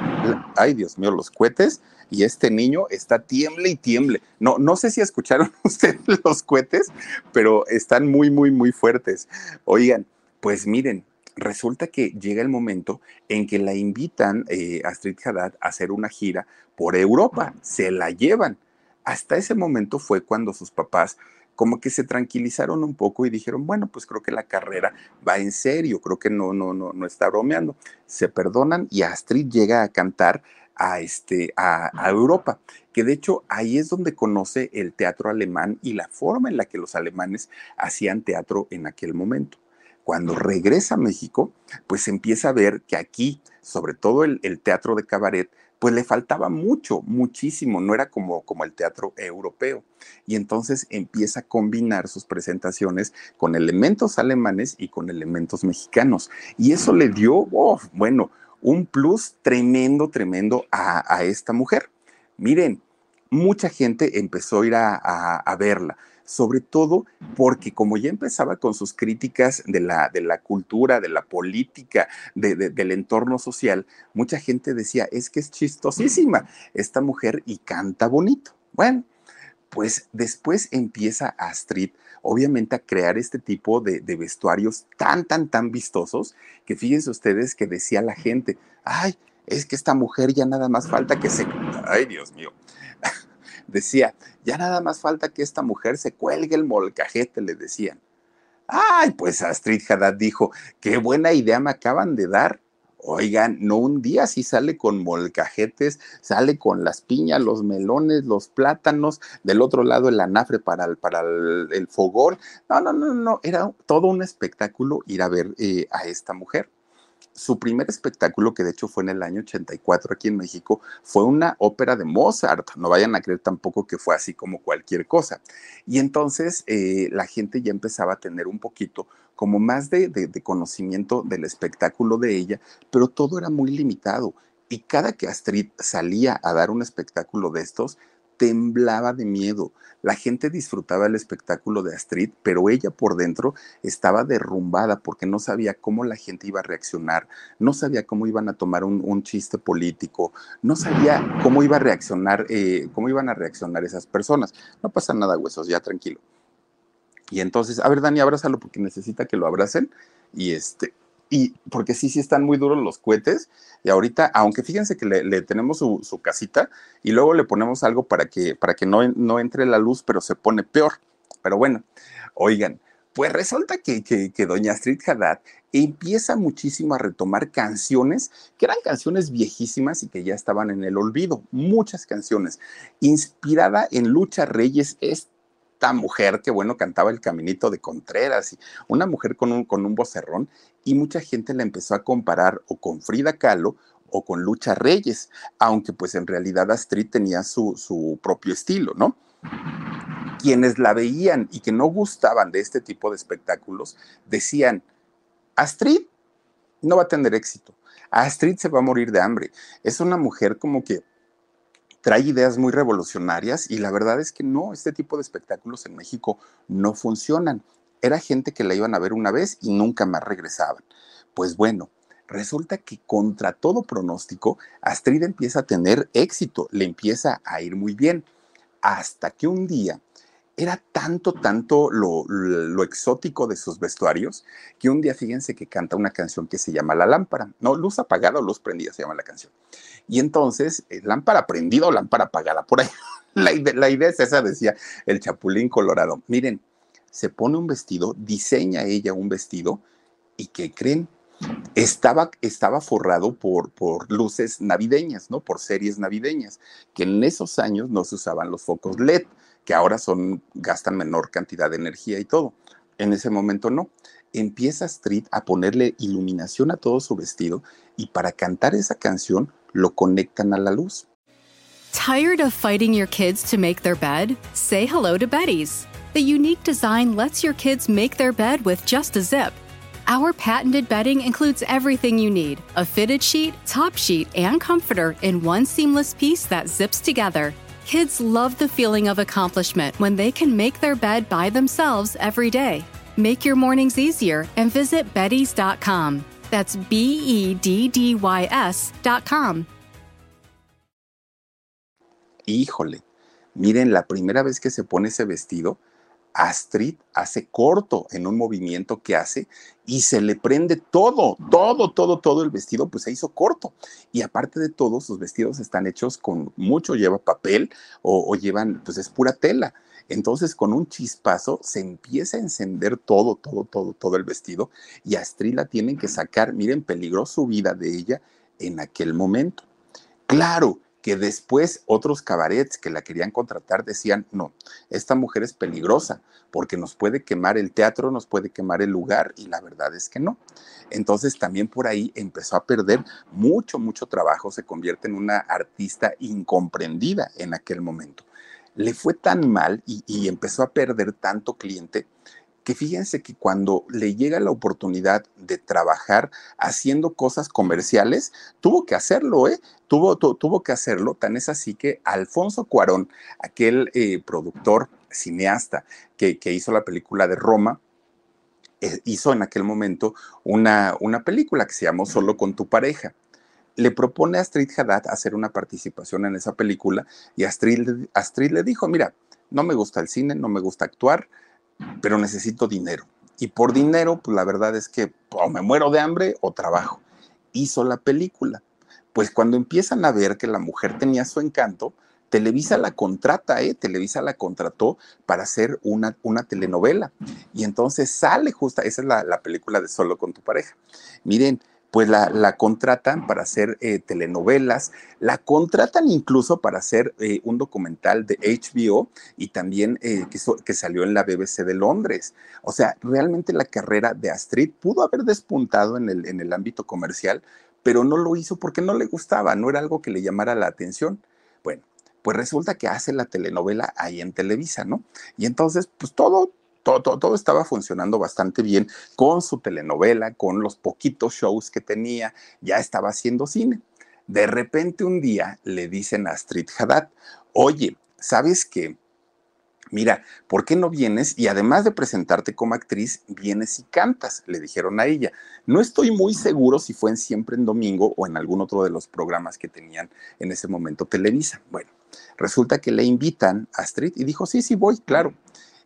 ay Dios mío, los cohetes y este niño está tiemble y tiemble. No, no sé si escucharon ustedes los cohetes, pero están muy, muy, muy fuertes. Oigan, pues miren, resulta que llega el momento en que la invitan eh, Astrid Haddad a hacer una gira por Europa, se la llevan. Hasta ese momento fue cuando sus papás como que se tranquilizaron un poco y dijeron, bueno, pues creo que la carrera va en serio, creo que no, no, no, no está bromeando. Se perdonan y Astrid llega a cantar a, este, a, a, Europa, que de hecho ahí es donde conoce el teatro alemán y la forma en la que los alemanes hacían teatro en aquel momento. Cuando regresa a México, pues empieza a ver que aquí, sobre todo el, el teatro de cabaret, pues le faltaba mucho, muchísimo, no era como, como el teatro europeo. Y entonces empieza a combinar sus presentaciones con elementos alemanes y con elementos mexicanos. Y eso le dio, oh, bueno, un plus tremendo, tremendo a, esta mujer. Miren, mucha gente empezó a ir a verla sobre todo porque como ya empezaba con sus críticas de la, de la cultura, de la política, del entorno social, mucha gente decía, es que es chistosísima esta mujer y canta bonito. Bueno, pues después empieza Astrid, obviamente, a crear este tipo de, de, vestuarios tan, tan, tan vistosos, que fíjense ustedes que decía la gente, ay, es que esta mujer ya nada más falta que se... Ay, Dios mío decía, ya nada más falta que esta mujer se cuelgue el molcajete, le decían. Ay, pues Astrid Haddad dijo, qué buena idea me acaban de dar. Oigan, no un día sí sale con molcajetes, sale con las piñas, los melones, los plátanos, del otro lado el anafre para el, para el, fogón. No, no, no, no, era todo un espectáculo ir a ver eh, a esta mujer su primer espectáculo, que de hecho fue en el año 84 aquí en México, fue una ópera de Mozart. No vayan a creer tampoco que fue así como cualquier cosa. Y entonces eh, la gente ya empezaba a tener un poquito como más de, de conocimiento del espectáculo de ella, pero todo era muy limitado. Y cada que Astrid salía a dar un espectáculo de estos, temblaba de miedo. La gente disfrutaba el espectáculo de Astrid, pero ella por dentro estaba derrumbada porque no sabía cómo la gente iba a reaccionar, no sabía cómo iban a tomar un, chiste político, no sabía cómo iba a reaccionar, eh, cómo iban a reaccionar esas personas. No pasa nada, huesos, ya tranquilo. Y entonces, a ver, Dani, abrázalo porque necesita que lo abracen. Y este, y porque sí, sí están muy duros los cohetes. Y ahorita, aunque fíjense que le, tenemos su, casita y luego le ponemos algo para que, para que no, no entre la luz, pero se pone peor. Pero bueno, oigan, pues resulta que, que, doña Astrid Haddad empieza muchísimo a retomar canciones que eran canciones viejísimas y que ya estaban en el olvido, muchas canciones, inspirada en Lucha Reyes, mujer que, bueno, cantaba el caminito de Contreras, y una mujer con un, con un vocerrón, y mucha gente la empezó a comparar o con Frida Kahlo o con Lucha Reyes, aunque pues en realidad Astrid tenía su, su propio estilo, ¿no? Quienes la veían y que no gustaban de este tipo de espectáculos decían, Astrid no va a tener éxito, Astrid se va a morir de hambre, es una mujer como que trae ideas muy revolucionarias y la verdad es que no, este tipo de espectáculos en México no funcionan. Era gente que la iban a ver una vez y nunca más regresaban. Pues bueno, resulta que contra todo pronóstico, Astrid empieza a tener éxito, le empieza a ir muy bien, hasta que un día era tanto, tanto lo, exótico de sus vestuarios, que un día fíjense que canta una canción que se llama La Lámpara. No, luz apagada o luz prendida se llama la canción. Y entonces, eh, lámpara prendida o lámpara apagada, por ahí. La, la idea es esa, decía el Chapulín Colorado. Miren, se pone un vestido, diseña ella un vestido y ¿qué creen? Estaba, estaba forrado por, por luces navideñas, ¿no? Por series navideñas, que en esos años no se usaban los focos LED, que ahora son, gastan menor cantidad de energía y todo. En ese momento no. Empieza Street a ponerle iluminación a todo su vestido y para cantar esa canción lo conectan a la luz. Tired of fighting your kids to make their bed? Say hello to Betty's. The unique design lets your kids make their bed with just a zip. Our patented bedding includes everything you need a fitted sheet, top sheet, and comforter in one seamless piece that zips together. Kids love the feeling of accomplishment when they can make their bed by themselves every day. Make your mornings easier and visit Betty's.com. That's B E D D Y S.com. Híjole, miren, la primera vez que se pone ese vestido, Astrid hace corto en un movimiento que hace y se le prende todo, todo, todo, todo el vestido, pues se hizo corto. Y aparte de todo, sus vestidos están hechos con mucho, lleva papel o, llevan, pues es pura tela. Entonces, con un chispazo se empieza a encender todo, todo, todo, todo el vestido y Astrid la tienen que sacar. Miren, peligró su vida de ella en aquel momento. Claro, que después otros cabarets que la querían contratar decían, no, esta mujer es peligrosa porque nos puede quemar el teatro, nos puede quemar el lugar y la verdad es que no. Entonces también por ahí empezó a perder mucho, mucho trabajo, se convierte en una artista incomprendida en aquel momento. Le fue tan mal y, empezó a perder tanto cliente que fíjense que cuando le llega la oportunidad de trabajar haciendo cosas comerciales, tuvo que hacerlo, ¿eh? Tuvo, tuvo que hacerlo, tan es así que Alfonso Cuarón, aquel eh, productor, cineasta que, hizo la película de Roma, eh, hizo en aquel momento una, una película que se llamó Solo con tu pareja le propone a Astrid Haddad hacer una participación en esa película y Astrid, Astrid, le dijo, mira, no me gusta el cine, no me gusta actuar, pero necesito dinero. Y por dinero, pues la verdad es que o me muero de hambre o trabajo. Hizo la película. Pues cuando empiezan a ver que la mujer tenía su encanto, Televisa la contrata, ¿eh? Televisa la contrató para hacer una, una telenovela. Y entonces sale justa, esa es la, la película de Solo con tu pareja. Miren, pues la, contratan para hacer eh, telenovelas, la contratan incluso para hacer eh, un documental de HBO y también eh, que, que, salió en la BBC de Londres. O sea, realmente la carrera de Astrid pudo haber despuntado en el, en el ámbito comercial, pero no lo hizo porque no le gustaba, no era algo que le llamara la atención. Bueno, pues resulta que hace la telenovela ahí en Televisa, ¿no? Y entonces, pues todo, todo, estaba funcionando bastante bien con su telenovela, con los poquitos shows que tenía, ya estaba haciendo cine. De repente un día le dicen a Astrid Haddad, oye, ¿sabes qué? Mira, ¿por qué no vienes? Y además de presentarte como actriz, vienes y cantas, le dijeron a ella. No estoy muy seguro si fue en Siempre en Domingo o en algún otro de los programas que tenían en ese momento Televisa. Bueno, resulta que le invitan a Astrid y dijo, sí, sí, voy, claro.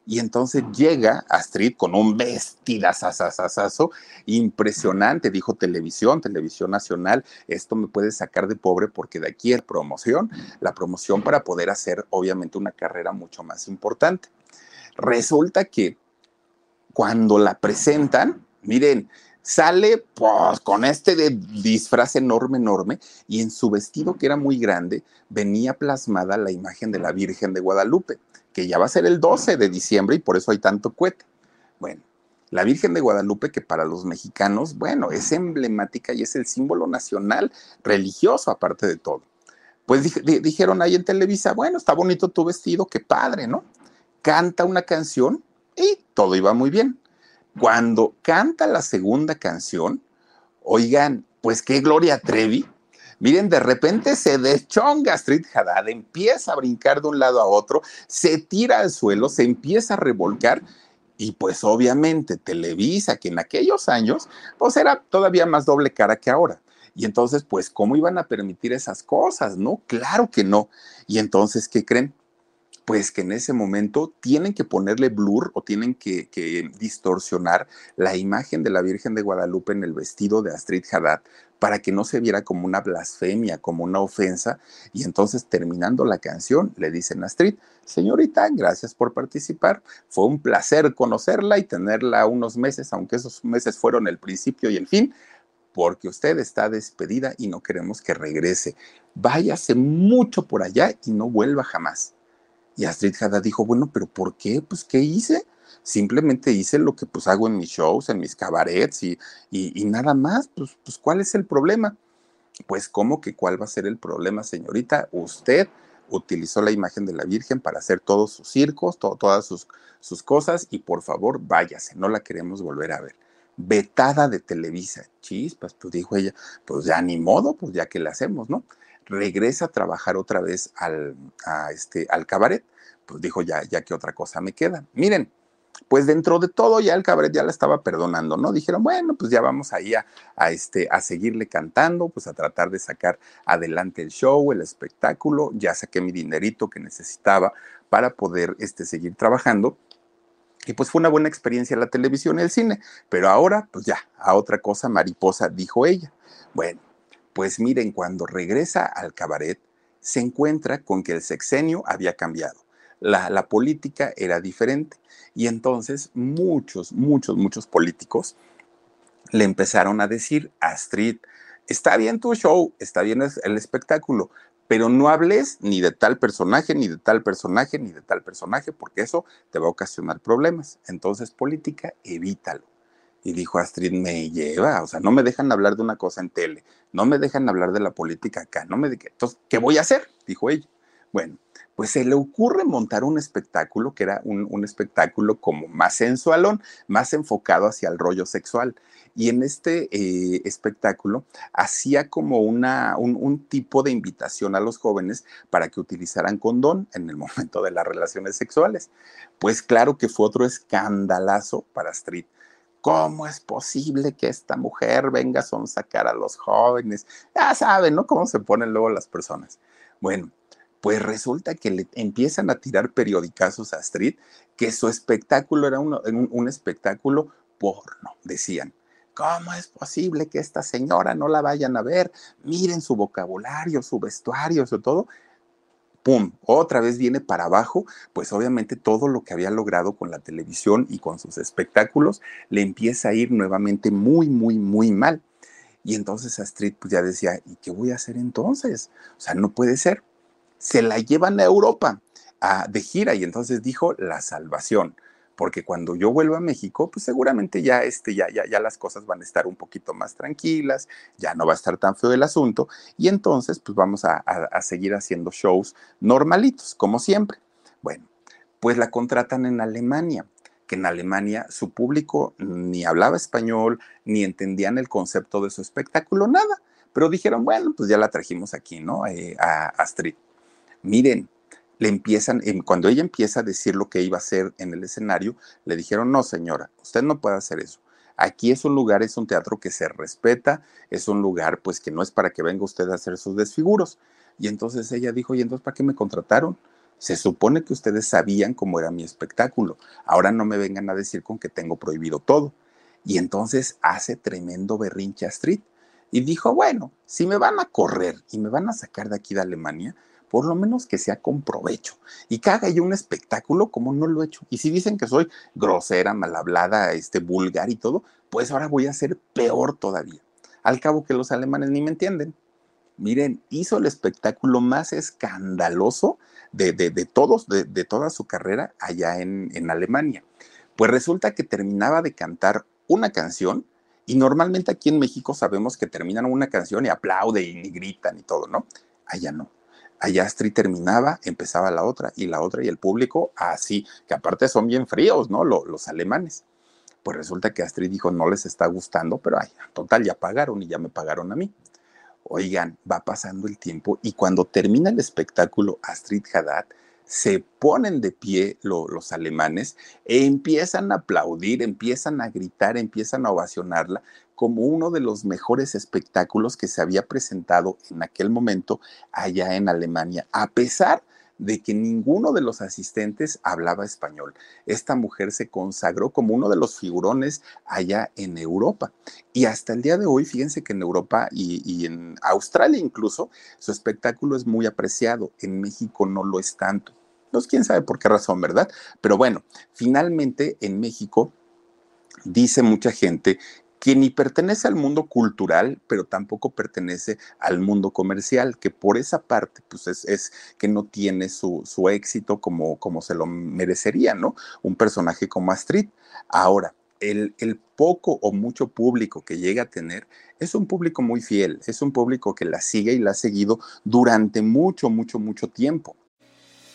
Y entonces llega Astrid con un vestidazazazazo impresionante, dijo televisión, televisión nacional, esto me puede sacar de pobre porque de aquí es promoción, la promoción para poder hacer obviamente una carrera mucho más importante. Resulta que cuando la presentan, miren, sale pues con este de disfraz enorme, enorme, y en su vestido que era muy grande venía plasmada la imagen de la Virgen de Guadalupe que ya va a ser el 12 de diciembre y por eso hay tanto cohete. Bueno, la Virgen de Guadalupe, que para los mexicanos, bueno, es emblemática y es el símbolo nacional religioso, aparte de todo. Pues di dijeron ahí en Televisa, bueno, está bonito tu vestido, qué padre, ¿no? Canta una canción y todo iba muy bien. Cuando canta la segunda canción, oigan, pues qué Gloria Trevi, Miren, de repente se deschonga Street Haddad, empieza a brincar de un lado a otro, se tira al suelo, se empieza a revolcar. Y pues obviamente Televisa, que en aquellos años, pues era todavía más doble cara que ahora. Y entonces, pues, ¿cómo iban a permitir esas cosas? No, claro que no. Y entonces, ¿qué creen? pues que en ese momento tienen que ponerle blur o tienen que, que, distorsionar la imagen de la Virgen de Guadalupe en el vestido de Astrid Haddad para que no se viera como una blasfemia, como una ofensa. Y entonces terminando la canción, le dicen a Astrid, señorita, gracias por participar. Fue un placer conocerla y tenerla unos meses, aunque esos meses fueron el principio y el fin porque usted está despedida y no queremos que regrese. Váyase mucho por allá y no vuelva jamás. Y Astrid Haddad dijo, bueno, pero ¿por qué? Pues, ¿qué hice? Simplemente hice lo que pues hago en mis shows, en mis cabarets y, y, nada más. Pues, pues, ¿cuál es el problema? Pues, ¿cómo que cuál va a ser el problema, señorita? Usted utilizó la imagen de la Virgen para hacer todos sus circos, todas sus, sus cosas y por favor váyase, no la queremos volver a ver. Vetada de Televisa, chispas, pues dijo ella, pues ya ni modo, pues ya que le hacemos, ¿no? regresa a trabajar otra vez al, este, al cabaret. Pues dijo, ya, ya que otra cosa me queda. Miren, pues dentro de todo ya el cabaret ya la estaba perdonando, ¿no? Dijeron, bueno, pues ya vamos ahí a, a, este, a seguirle cantando, pues a tratar de sacar adelante el show, el espectáculo, ya saqué mi dinerito que necesitaba para poder este, seguir trabajando. Y pues fue una buena experiencia la televisión y el cine, pero ahora, pues ya, a otra cosa mariposa, dijo ella. Bueno, pues miren, cuando regresa al cabaret, se encuentra con que el sexenio había cambiado. La, política era diferente. Y entonces muchos, muchos, muchos políticos le empezaron a decir, Astrid, está bien tu show, está bien el espectáculo, pero no hables ni de tal personaje, ni de tal personaje, ni de tal personaje, porque eso te va a ocasionar problemas. Entonces, política, evítalo. Y dijo Astrid, me lleva, o sea, no me dejan hablar de una cosa en tele, no me dejan hablar de la política acá, no me de... Entonces, ¿qué voy a hacer? Dijo ella. Bueno, pues se le ocurre montar un espectáculo que era un, un espectáculo como más sensualón, más enfocado hacia el rollo sexual. Y en este eh, espectáculo hacía como una, un, tipo de invitación a los jóvenes para que utilizaran condón en el momento de las relaciones sexuales. Pues claro que fue otro escandalazo para Astrid ¿Cómo es posible que esta mujer venga a sonsacar a los jóvenes? Ya saben, ¿no? Cómo se ponen luego las personas. Bueno, pues resulta que le empiezan a tirar periodicazos a Astrid que su espectáculo era un, un, espectáculo porno, decían. ¿Cómo es posible que esta señora no la vayan a ver? Miren su vocabulario, su vestuario, su todo. ¡pum! Otra vez viene para abajo, pues obviamente todo lo que había logrado con la televisión y con sus espectáculos le empieza a ir nuevamente muy, muy, muy mal. Y entonces Astrid pues ya decía, ¿y qué voy a hacer entonces? O sea, no puede ser. Se la llevan a Europa de gira y entonces dijo la salvación porque cuando yo vuelva a México, pues seguramente ya, este, ya, ya, ya las cosas van a estar un poquito más tranquilas, ya no va a estar tan feo el asunto, y entonces pues vamos a, a seguir haciendo shows normalitos, como siempre. Bueno, pues la contratan en Alemania, que en Alemania su público ni hablaba español, ni entendían el concepto de su espectáculo, nada, pero dijeron, bueno, pues ya la trajimos aquí, ¿no? Eh, a Astrid. Miren, le empiezan, em, cuando ella empieza a decir lo que iba a hacer en el escenario, le dijeron, no señora, usted no puede hacer eso. Aquí es un lugar, es un teatro que se respeta, es un lugar pues que no es para que venga usted a hacer sus desfiguros. Y entonces ella dijo, ¿y entonces para qué me contrataron? Se supone que ustedes sabían cómo era mi espectáculo. Ahora no me vengan a decir con que tengo prohibido todo. Y entonces hace tremendo berrinche a Street. Y dijo, bueno, si me van a correr y me van a sacar de aquí de Alemania, por lo menos que sea con provecho y que haga yo un espectáculo como no lo he hecho. Y si dicen que soy grosera, mal hablada, este, vulgar y todo, pues ahora voy a ser peor todavía. Al cabo que los alemanes ni me entienden. Miren, hizo el espectáculo más escandaloso de, de, de todos, de, de, toda su carrera allá en, en Alemania. Pues resulta que terminaba de cantar una canción y normalmente aquí en México sabemos que terminan una canción y aplauden y gritan y todo, ¿no? Allá no allá Astrid terminaba, empezaba la otra y la otra y el público así, que aparte son bien fríos, ¿no? Los, alemanes. Pues resulta que Astrid dijo, no les está gustando, pero ay, total, ya pagaron y ya me pagaron a mí. Oigan, va pasando el tiempo y cuando termina el espectáculo, Astrid Haddad se ponen de pie lo, los alemanes e empiezan a aplaudir, empiezan a gritar, empiezan a ovacionarla como uno de los mejores espectáculos que se había presentado en aquel momento allá en Alemania, a pesar de que ninguno de los asistentes hablaba español. Esta mujer se consagró como uno de los figurones allá en Europa. Y hasta el día de hoy, fíjense que en Europa y, en Australia incluso, su espectáculo es muy apreciado. En México no lo es tanto. No es quién sabe por qué razón, ¿verdad? Pero bueno, finalmente en México dice mucha gente que ni pertenece al mundo cultural, pero tampoco pertenece al mundo comercial, que por esa parte, pues es, es que no tiene su, su éxito como, como se lo merecería, ¿no? Un personaje como Astrid. Ahora, el, el, poco o mucho público que llega a tener es un público muy fiel, es un público que la sigue y la ha seguido durante mucho, mucho, mucho tiempo.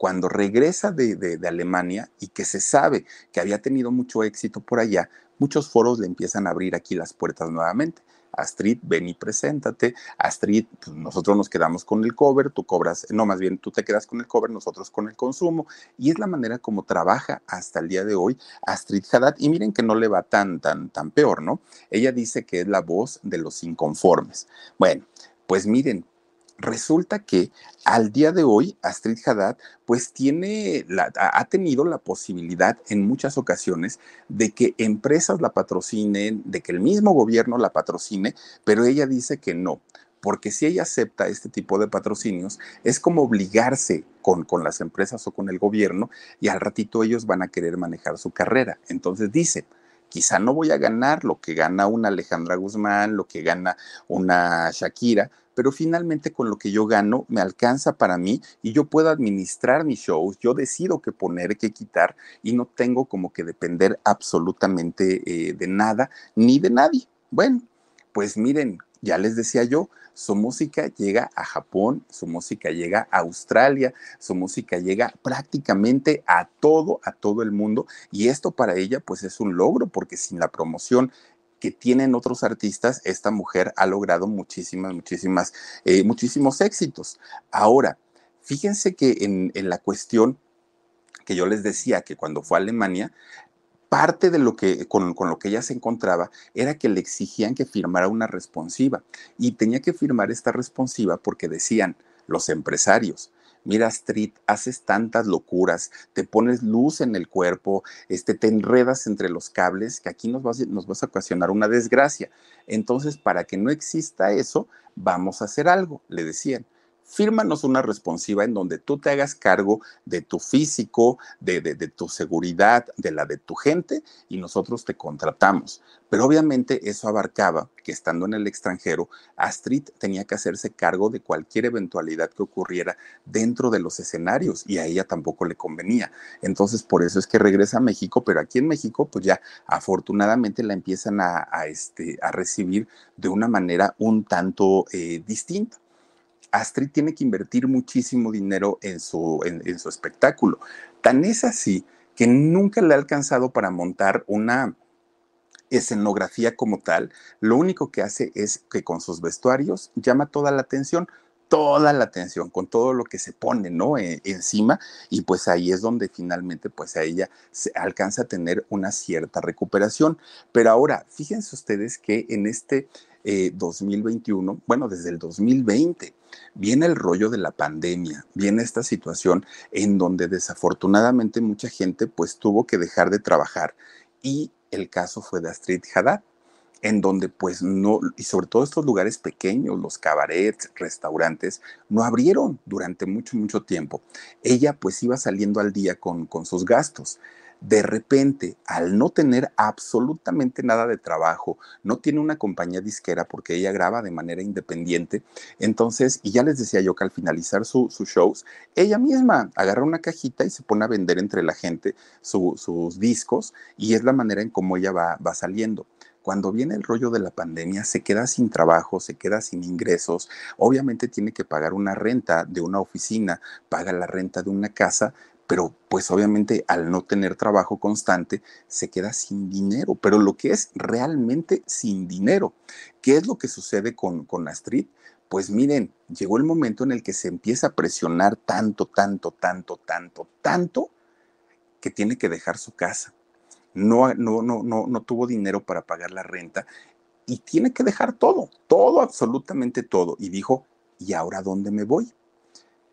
cuando regresa de, de, Alemania y que se sabe que había tenido mucho éxito por allá, muchos foros le empiezan a abrir aquí las puertas nuevamente. Astrid, ven y preséntate. Astrid, pues nosotros nos quedamos con el cover, tú cobras, no, más bien tú te quedas con el cover, nosotros con el consumo. Y es la manera como trabaja hasta el día de hoy Astrid Haddad. Y miren que no le va tan, tan, tan peor, ¿no? Ella dice que es la voz de los inconformes. Bueno, pues miren, resulta que al día de hoy Astrid Haddad pues tiene ha tenido la posibilidad en muchas ocasiones de que empresas la patrocinen, de que el mismo gobierno la patrocine, pero ella dice que no, porque si ella acepta este tipo de patrocinios, es como obligarse con, con, las empresas o con el gobierno y al ratito ellos van a querer manejar su carrera. Entonces dice, quizá no voy a ganar lo que gana una Alejandra Guzmán, lo que gana una Shakira, pero finalmente con lo que yo gano me alcanza para mí y yo puedo administrar mis shows, yo decido qué poner, qué quitar y no tengo como que depender absolutamente eh, de nada ni de nadie. Bueno, pues miren, ya les decía yo, su música llega a Japón, su música llega a Australia, su música llega prácticamente a todo, a todo el mundo y esto para ella pues es un logro porque sin la promoción que tienen otros artistas, esta mujer ha logrado muchísimas, muchísimas, eh, muchísimos éxitos. Ahora, Fíjense que en, en la cuestión que yo les decía que cuando fue a Alemania, parte de lo que con, con, lo que ella se encontraba era que le exigían que firmara una responsiva y tenía que firmar esta responsiva porque decían los empresarios mira Street, haces tantas locuras, te pones luz en el cuerpo, este, te enredas entre los cables, que aquí nos vas, nos vas a ocasionar una desgracia. Entonces, para que no exista eso, vamos a hacer algo, le decían fírmanos una responsiva en donde tú te hagas cargo de tu físico, de, tu seguridad, de la de tu gente y nosotros te contratamos. Pero obviamente eso abarcaba que estando en el extranjero, Astrid tenía que hacerse cargo de cualquier eventualidad que ocurriera dentro de los escenarios y a ella tampoco le convenía. Entonces por eso es que regresa a México, pero aquí en México pues ya afortunadamente la empiezan a, a este, a recibir de una manera un tanto eh, distinta. Astrid tiene que invertir muchísimo dinero en su, en, su espectáculo. Tan es así que nunca le ha alcanzado para montar una escenografía como tal. Lo único que hace es que con sus vestuarios llama toda la atención toda la atención con todo lo que se pone, ¿no? E, encima y pues ahí es donde finalmente pues a ella se alcanza a tener una cierta recuperación. Pero ahora, fíjense ustedes que en este eh, 2021, bueno, desde el 2020, viene el rollo de la pandemia, viene esta situación en donde desafortunadamente mucha gente pues tuvo que dejar de trabajar y el caso fue de Astrid Haddad en donde pues no, y sobre todo estos lugares pequeños, los cabarets, restaurantes, no abrieron durante mucho, mucho tiempo. Ella pues iba saliendo al día con, con sus gastos. De repente, al no tener absolutamente nada de trabajo, no tiene una compañía disquera porque ella graba de manera independiente, entonces, y ya les decía yo que al finalizar sus su shows, ella misma agarra una cajita y se pone a vender entre la gente su, sus discos y es la manera en cómo ella va, va saliendo. Cuando viene el rollo de la pandemia, se queda sin trabajo, se queda sin ingresos, obviamente tiene que pagar una renta de una oficina, paga la renta de una casa, pero pues obviamente al no tener trabajo constante, se queda sin dinero, pero lo que es realmente sin dinero. ¿Qué es lo que sucede con, con Astrid? Pues miren, llegó el momento en el que se empieza a presionar tanto, tanto, tanto, tanto, tanto, que tiene que dejar su casa no, no, no, no, no tuvo dinero para pagar la renta y tiene que dejar todo, todo, absolutamente todo. Y dijo, ¿y ahora dónde me voy?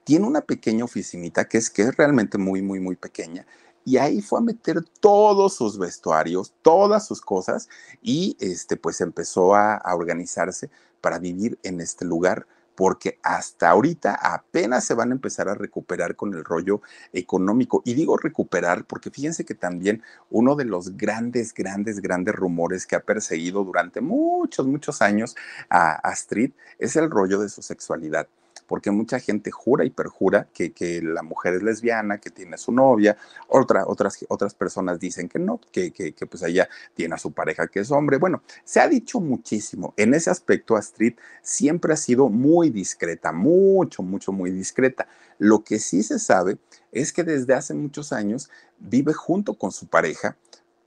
Tiene una pequeña oficinita que es, que es realmente muy, muy, muy pequeña. Y ahí fue a meter todos sus vestuarios, todas sus cosas, y este, pues empezó a, organizarse para vivir en este lugar porque hasta ahorita apenas se van a empezar a recuperar con el rollo económico. Y digo recuperar porque fíjense que también uno de los grandes, grandes, grandes rumores que ha perseguido durante muchos, muchos años a Astrid es el rollo de su sexualidad porque mucha gente jura y perjura que, que, la mujer es lesbiana, que tiene su novia, Otra, otras, otras personas dicen que no, que, que, que, pues ella tiene a su pareja que es hombre. Bueno, se ha dicho muchísimo. En ese aspecto, Astrid siempre ha sido muy discreta, mucho, mucho, muy discreta. Lo que sí se sabe es que desde hace muchos años vive junto con su pareja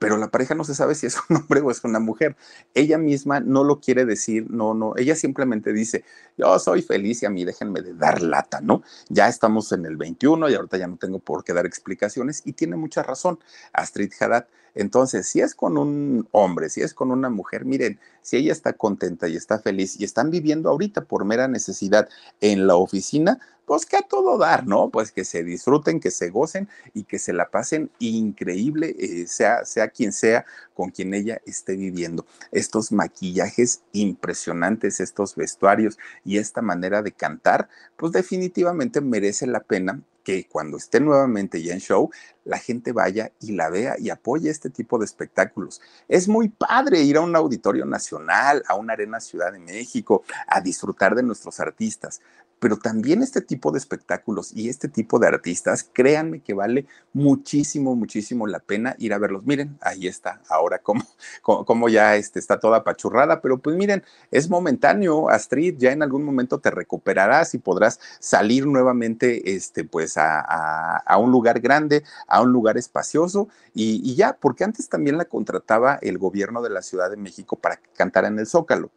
pero la pareja no se sabe si es un hombre o es una mujer. Ella misma no lo quiere decir, no, no, ella simplemente dice, yo soy feliz y a mí déjenme de dar lata, ¿no? Ya estamos en el 21 y ahorita ya no tengo por qué dar explicaciones y tiene mucha razón Astrid Haddad. Entonces, si es con un hombre, si es con una mujer, miren, si ella está contenta y está feliz y están viviendo ahorita por mera necesidad en la oficina, pues que a todo dar, ¿no? Pues que se disfruten, que se gocen y que se la pasen increíble, eh, sea, sea quien sea con quien ella esté viviendo. Estos maquillajes impresionantes, estos vestuarios y esta manera de cantar, pues definitivamente merece la pena que cuando esté nuevamente ya en show, la gente vaya y la vea y apoye este tipo de espectáculos. Es muy padre ir a un auditorio nacional, a una arena Ciudad de México, a disfrutar de nuestros artistas, pero también este tipo de espectáculos y este tipo de artistas, créanme que vale muchísimo, muchísimo la pena ir a verlos. Miren, ahí está, ahora como, como, ya este, está toda pachurrada, pero pues miren, es momentáneo, Astrid, ya en algún momento te recuperarás y podrás salir nuevamente, este, pues a, a, a un lugar grande, a un lugar espacioso y, y ya, porque antes también la contrataba el gobierno de la Ciudad de México para que cantara en el Zócalo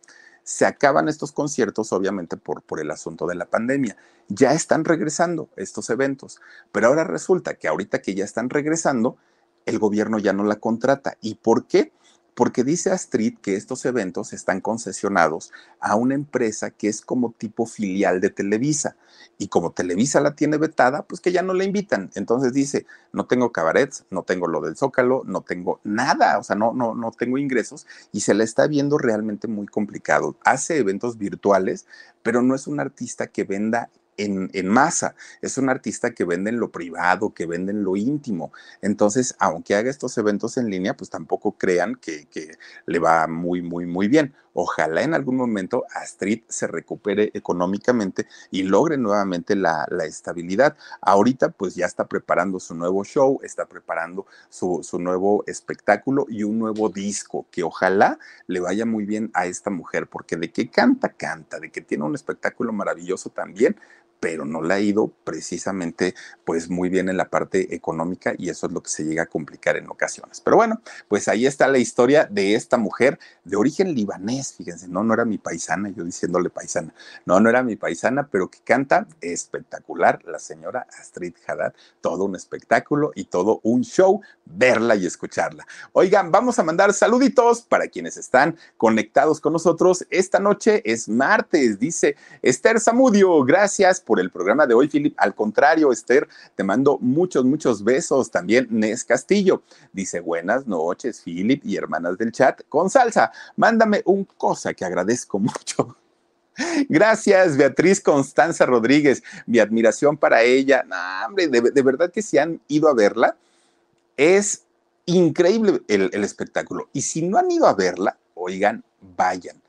se acaban estos conciertos, obviamente, por, por el asunto de la pandemia. Ya están regresando estos eventos, pero ahora resulta que ahorita que ya están regresando, el gobierno ya no la contrata. ¿Y por qué? Porque dice Astrid que estos eventos están concesionados a una empresa que es como tipo filial de Televisa. Y como Televisa la tiene vetada, pues que ya no la invitan. Entonces dice, no tengo cabarets, no tengo lo del Zócalo, no tengo nada, o sea, no, no, no tengo ingresos y se la está viendo realmente muy complicado. Hace eventos virtuales, pero no es un artista que venda en, masa. Es un artista que vende en lo privado, que vende en lo íntimo. Entonces, aunque haga estos eventos en línea, pues tampoco crean que, le va muy, muy, muy bien. Ojalá en algún momento Astrid se recupere económicamente y logre nuevamente la, estabilidad. Ahorita pues ya está preparando su nuevo show, está preparando su, su nuevo espectáculo y un nuevo disco que ojalá le vaya muy bien a esta mujer, porque de que canta, canta, de que tiene un espectáculo maravilloso también, pero no la ha ido precisamente pues muy bien en la parte económica y eso es lo que se llega a complicar en ocasiones. Pero bueno, pues ahí está la historia de esta mujer de origen libanés, fíjense, no, no era mi paisana, yo diciéndole paisana, no, no era mi paisana, pero que canta espectacular, la señora Astrid Haddad, todo un espectáculo y todo un show, verla y escucharla. Oigan, vamos a mandar saluditos para quienes están conectados con nosotros. Esta noche es martes, dice Esther Zamudio, gracias por el programa de hoy, Philip. Al contrario, Esther, te mando muchos, muchos besos. También Nes Castillo dice buenas noches, Philip y hermanas del chat con salsa. Mándame un cosa que agradezco mucho. Gracias, Beatriz Constanza Rodríguez. Mi admiración para ella. hombre, de, verdad que si han ido a verla, es increíble el espectáculo. Y si no han ido a verla, oigan, vayan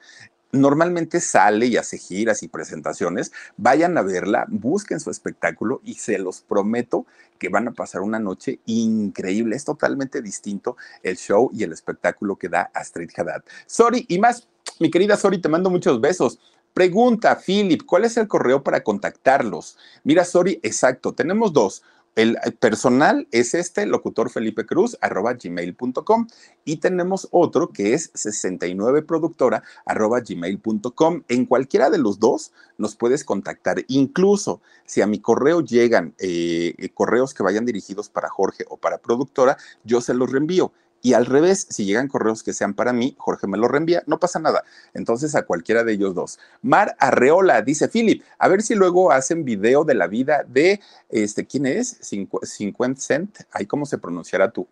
normalmente sale y hace giras y presentaciones, vayan a verla, busquen su espectáculo y se los prometo que van a pasar una noche increíble. Es totalmente distinto el show y el espectáculo que da Astrid Haddad. Sorry, y más, mi querida Sorry, te mando muchos besos. Pregunta, Philip, ¿cuál es el correo para contactarlos? Mira, Sorry, exacto, tenemos dos. El personal es este, locutor Felipe Cruz, arroba gmail.com. Y tenemos otro que es 69productora, arroba gmail.com. En cualquiera de los dos nos puedes contactar. Incluso si a mi correo llegan eh, correos que vayan dirigidos para Jorge o para productora, yo se los reenvío. Y al revés, si llegan correos que sean para mí, Jorge me lo reenvía, no pasa nada. Entonces a cualquiera de ellos dos. Mar Arreola dice, Philip, a ver si luego hacen video de la vida de, este, ¿quién es? 50 Cent. Ay, ¿cómo se pronunciará tú?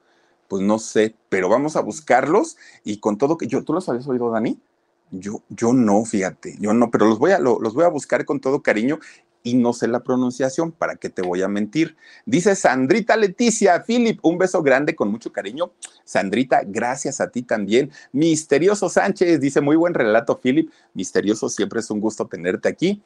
Pues no sé, pero vamos a buscarlos y con todo que yo, ¿tú los habías oído, Dani? Yo, yo no, fíjate, yo no, pero los voy a, los voy a buscar con todo cariño y no sé la pronunciación, ¿para qué te voy a mentir? Dice Sandrita Leticia, Philip, un beso grande con mucho cariño. Sandrita, gracias a ti también. Misterioso Sánchez dice, muy buen relato, Philip. Misterioso, siempre es un gusto tenerte aquí.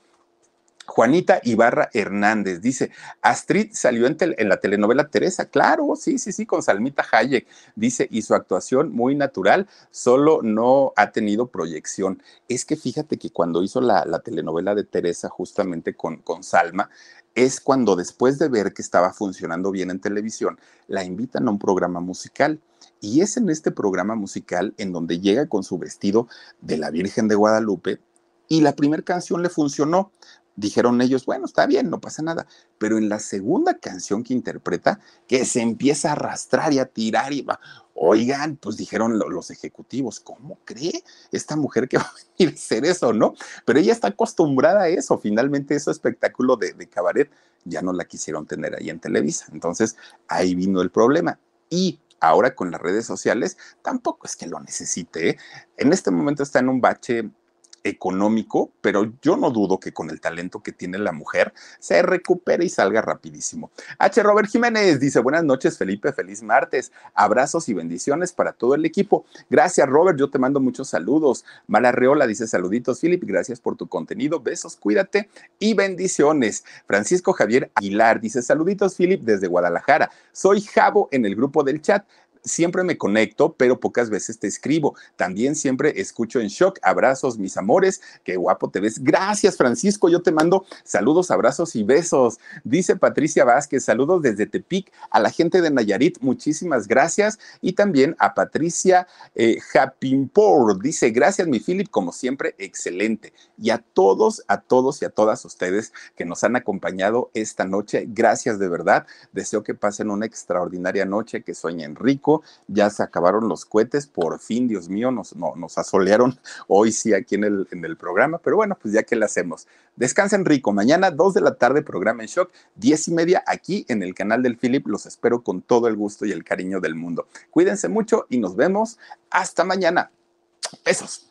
Juanita Ibarra Hernández dice, Astrid salió en, la telenovela Teresa, claro, sí, sí, sí, con Salmita Hayek, dice, y su actuación muy natural, solo no ha tenido proyección. Es que fíjate que cuando hizo la, telenovela de Teresa justamente con, con Salma, es cuando después de ver que estaba funcionando bien en televisión, la invitan a un programa musical. Y es en este programa musical en donde llega con su vestido de la Virgen de Guadalupe y la primera canción le funcionó, dijeron ellos, bueno, está bien, no pasa nada. Pero en la segunda canción que interpreta, que se empieza a arrastrar y a tirar y va, oigan, pues dijeron los ejecutivos, ¿cómo cree esta mujer que va a venir a hacer eso, no? Pero ella está acostumbrada a eso, finalmente ese espectáculo de, de cabaret ya no la quisieron tener ahí en Televisa. Entonces ahí vino el problema. Y ahora con las redes sociales, tampoco es que lo necesite. ¿eh? En este momento está en un bache económico, pero yo no dudo que con el talento que tiene la mujer se recupere y salga rapidísimo. H. Robert Jiménez dice, buenas noches Felipe, feliz martes, abrazos y bendiciones para todo el equipo. Gracias Robert, yo te mando muchos saludos. Mala Reola dice, saluditos Philip, gracias por tu contenido, besos, cuídate y bendiciones. Francisco Javier Aguilar dice, saluditos Philip desde Guadalajara, soy Javo en el grupo del chat. Siempre me conecto, pero pocas veces te escribo. También siempre escucho en shock. Abrazos, mis amores. Qué guapo te ves. Gracias, Francisco. Yo te mando saludos, abrazos y besos. Dice Patricia Vázquez, saludos desde Tepic a la gente de Nayarit. Muchísimas gracias. Y también a Patricia eh, Happinpor. Dice, gracias, mi Philip, como siempre, excelente. Y a todos, a todos y a todas ustedes que nos han acompañado esta noche, gracias de verdad. Deseo que pasen una extraordinaria noche, que sueñen rico. Ya se acabaron los cohetes, por fin, Dios mío, nos, nos asolearon hoy sí aquí en el, en el programa, pero bueno, pues ya que le hacemos. Descansen rico. Mañana, 2 de la tarde, programa en shock, 10 y media aquí en el canal del Philip. Los espero con todo el gusto y el cariño del mundo. Cuídense mucho y nos vemos. Hasta mañana. Besos.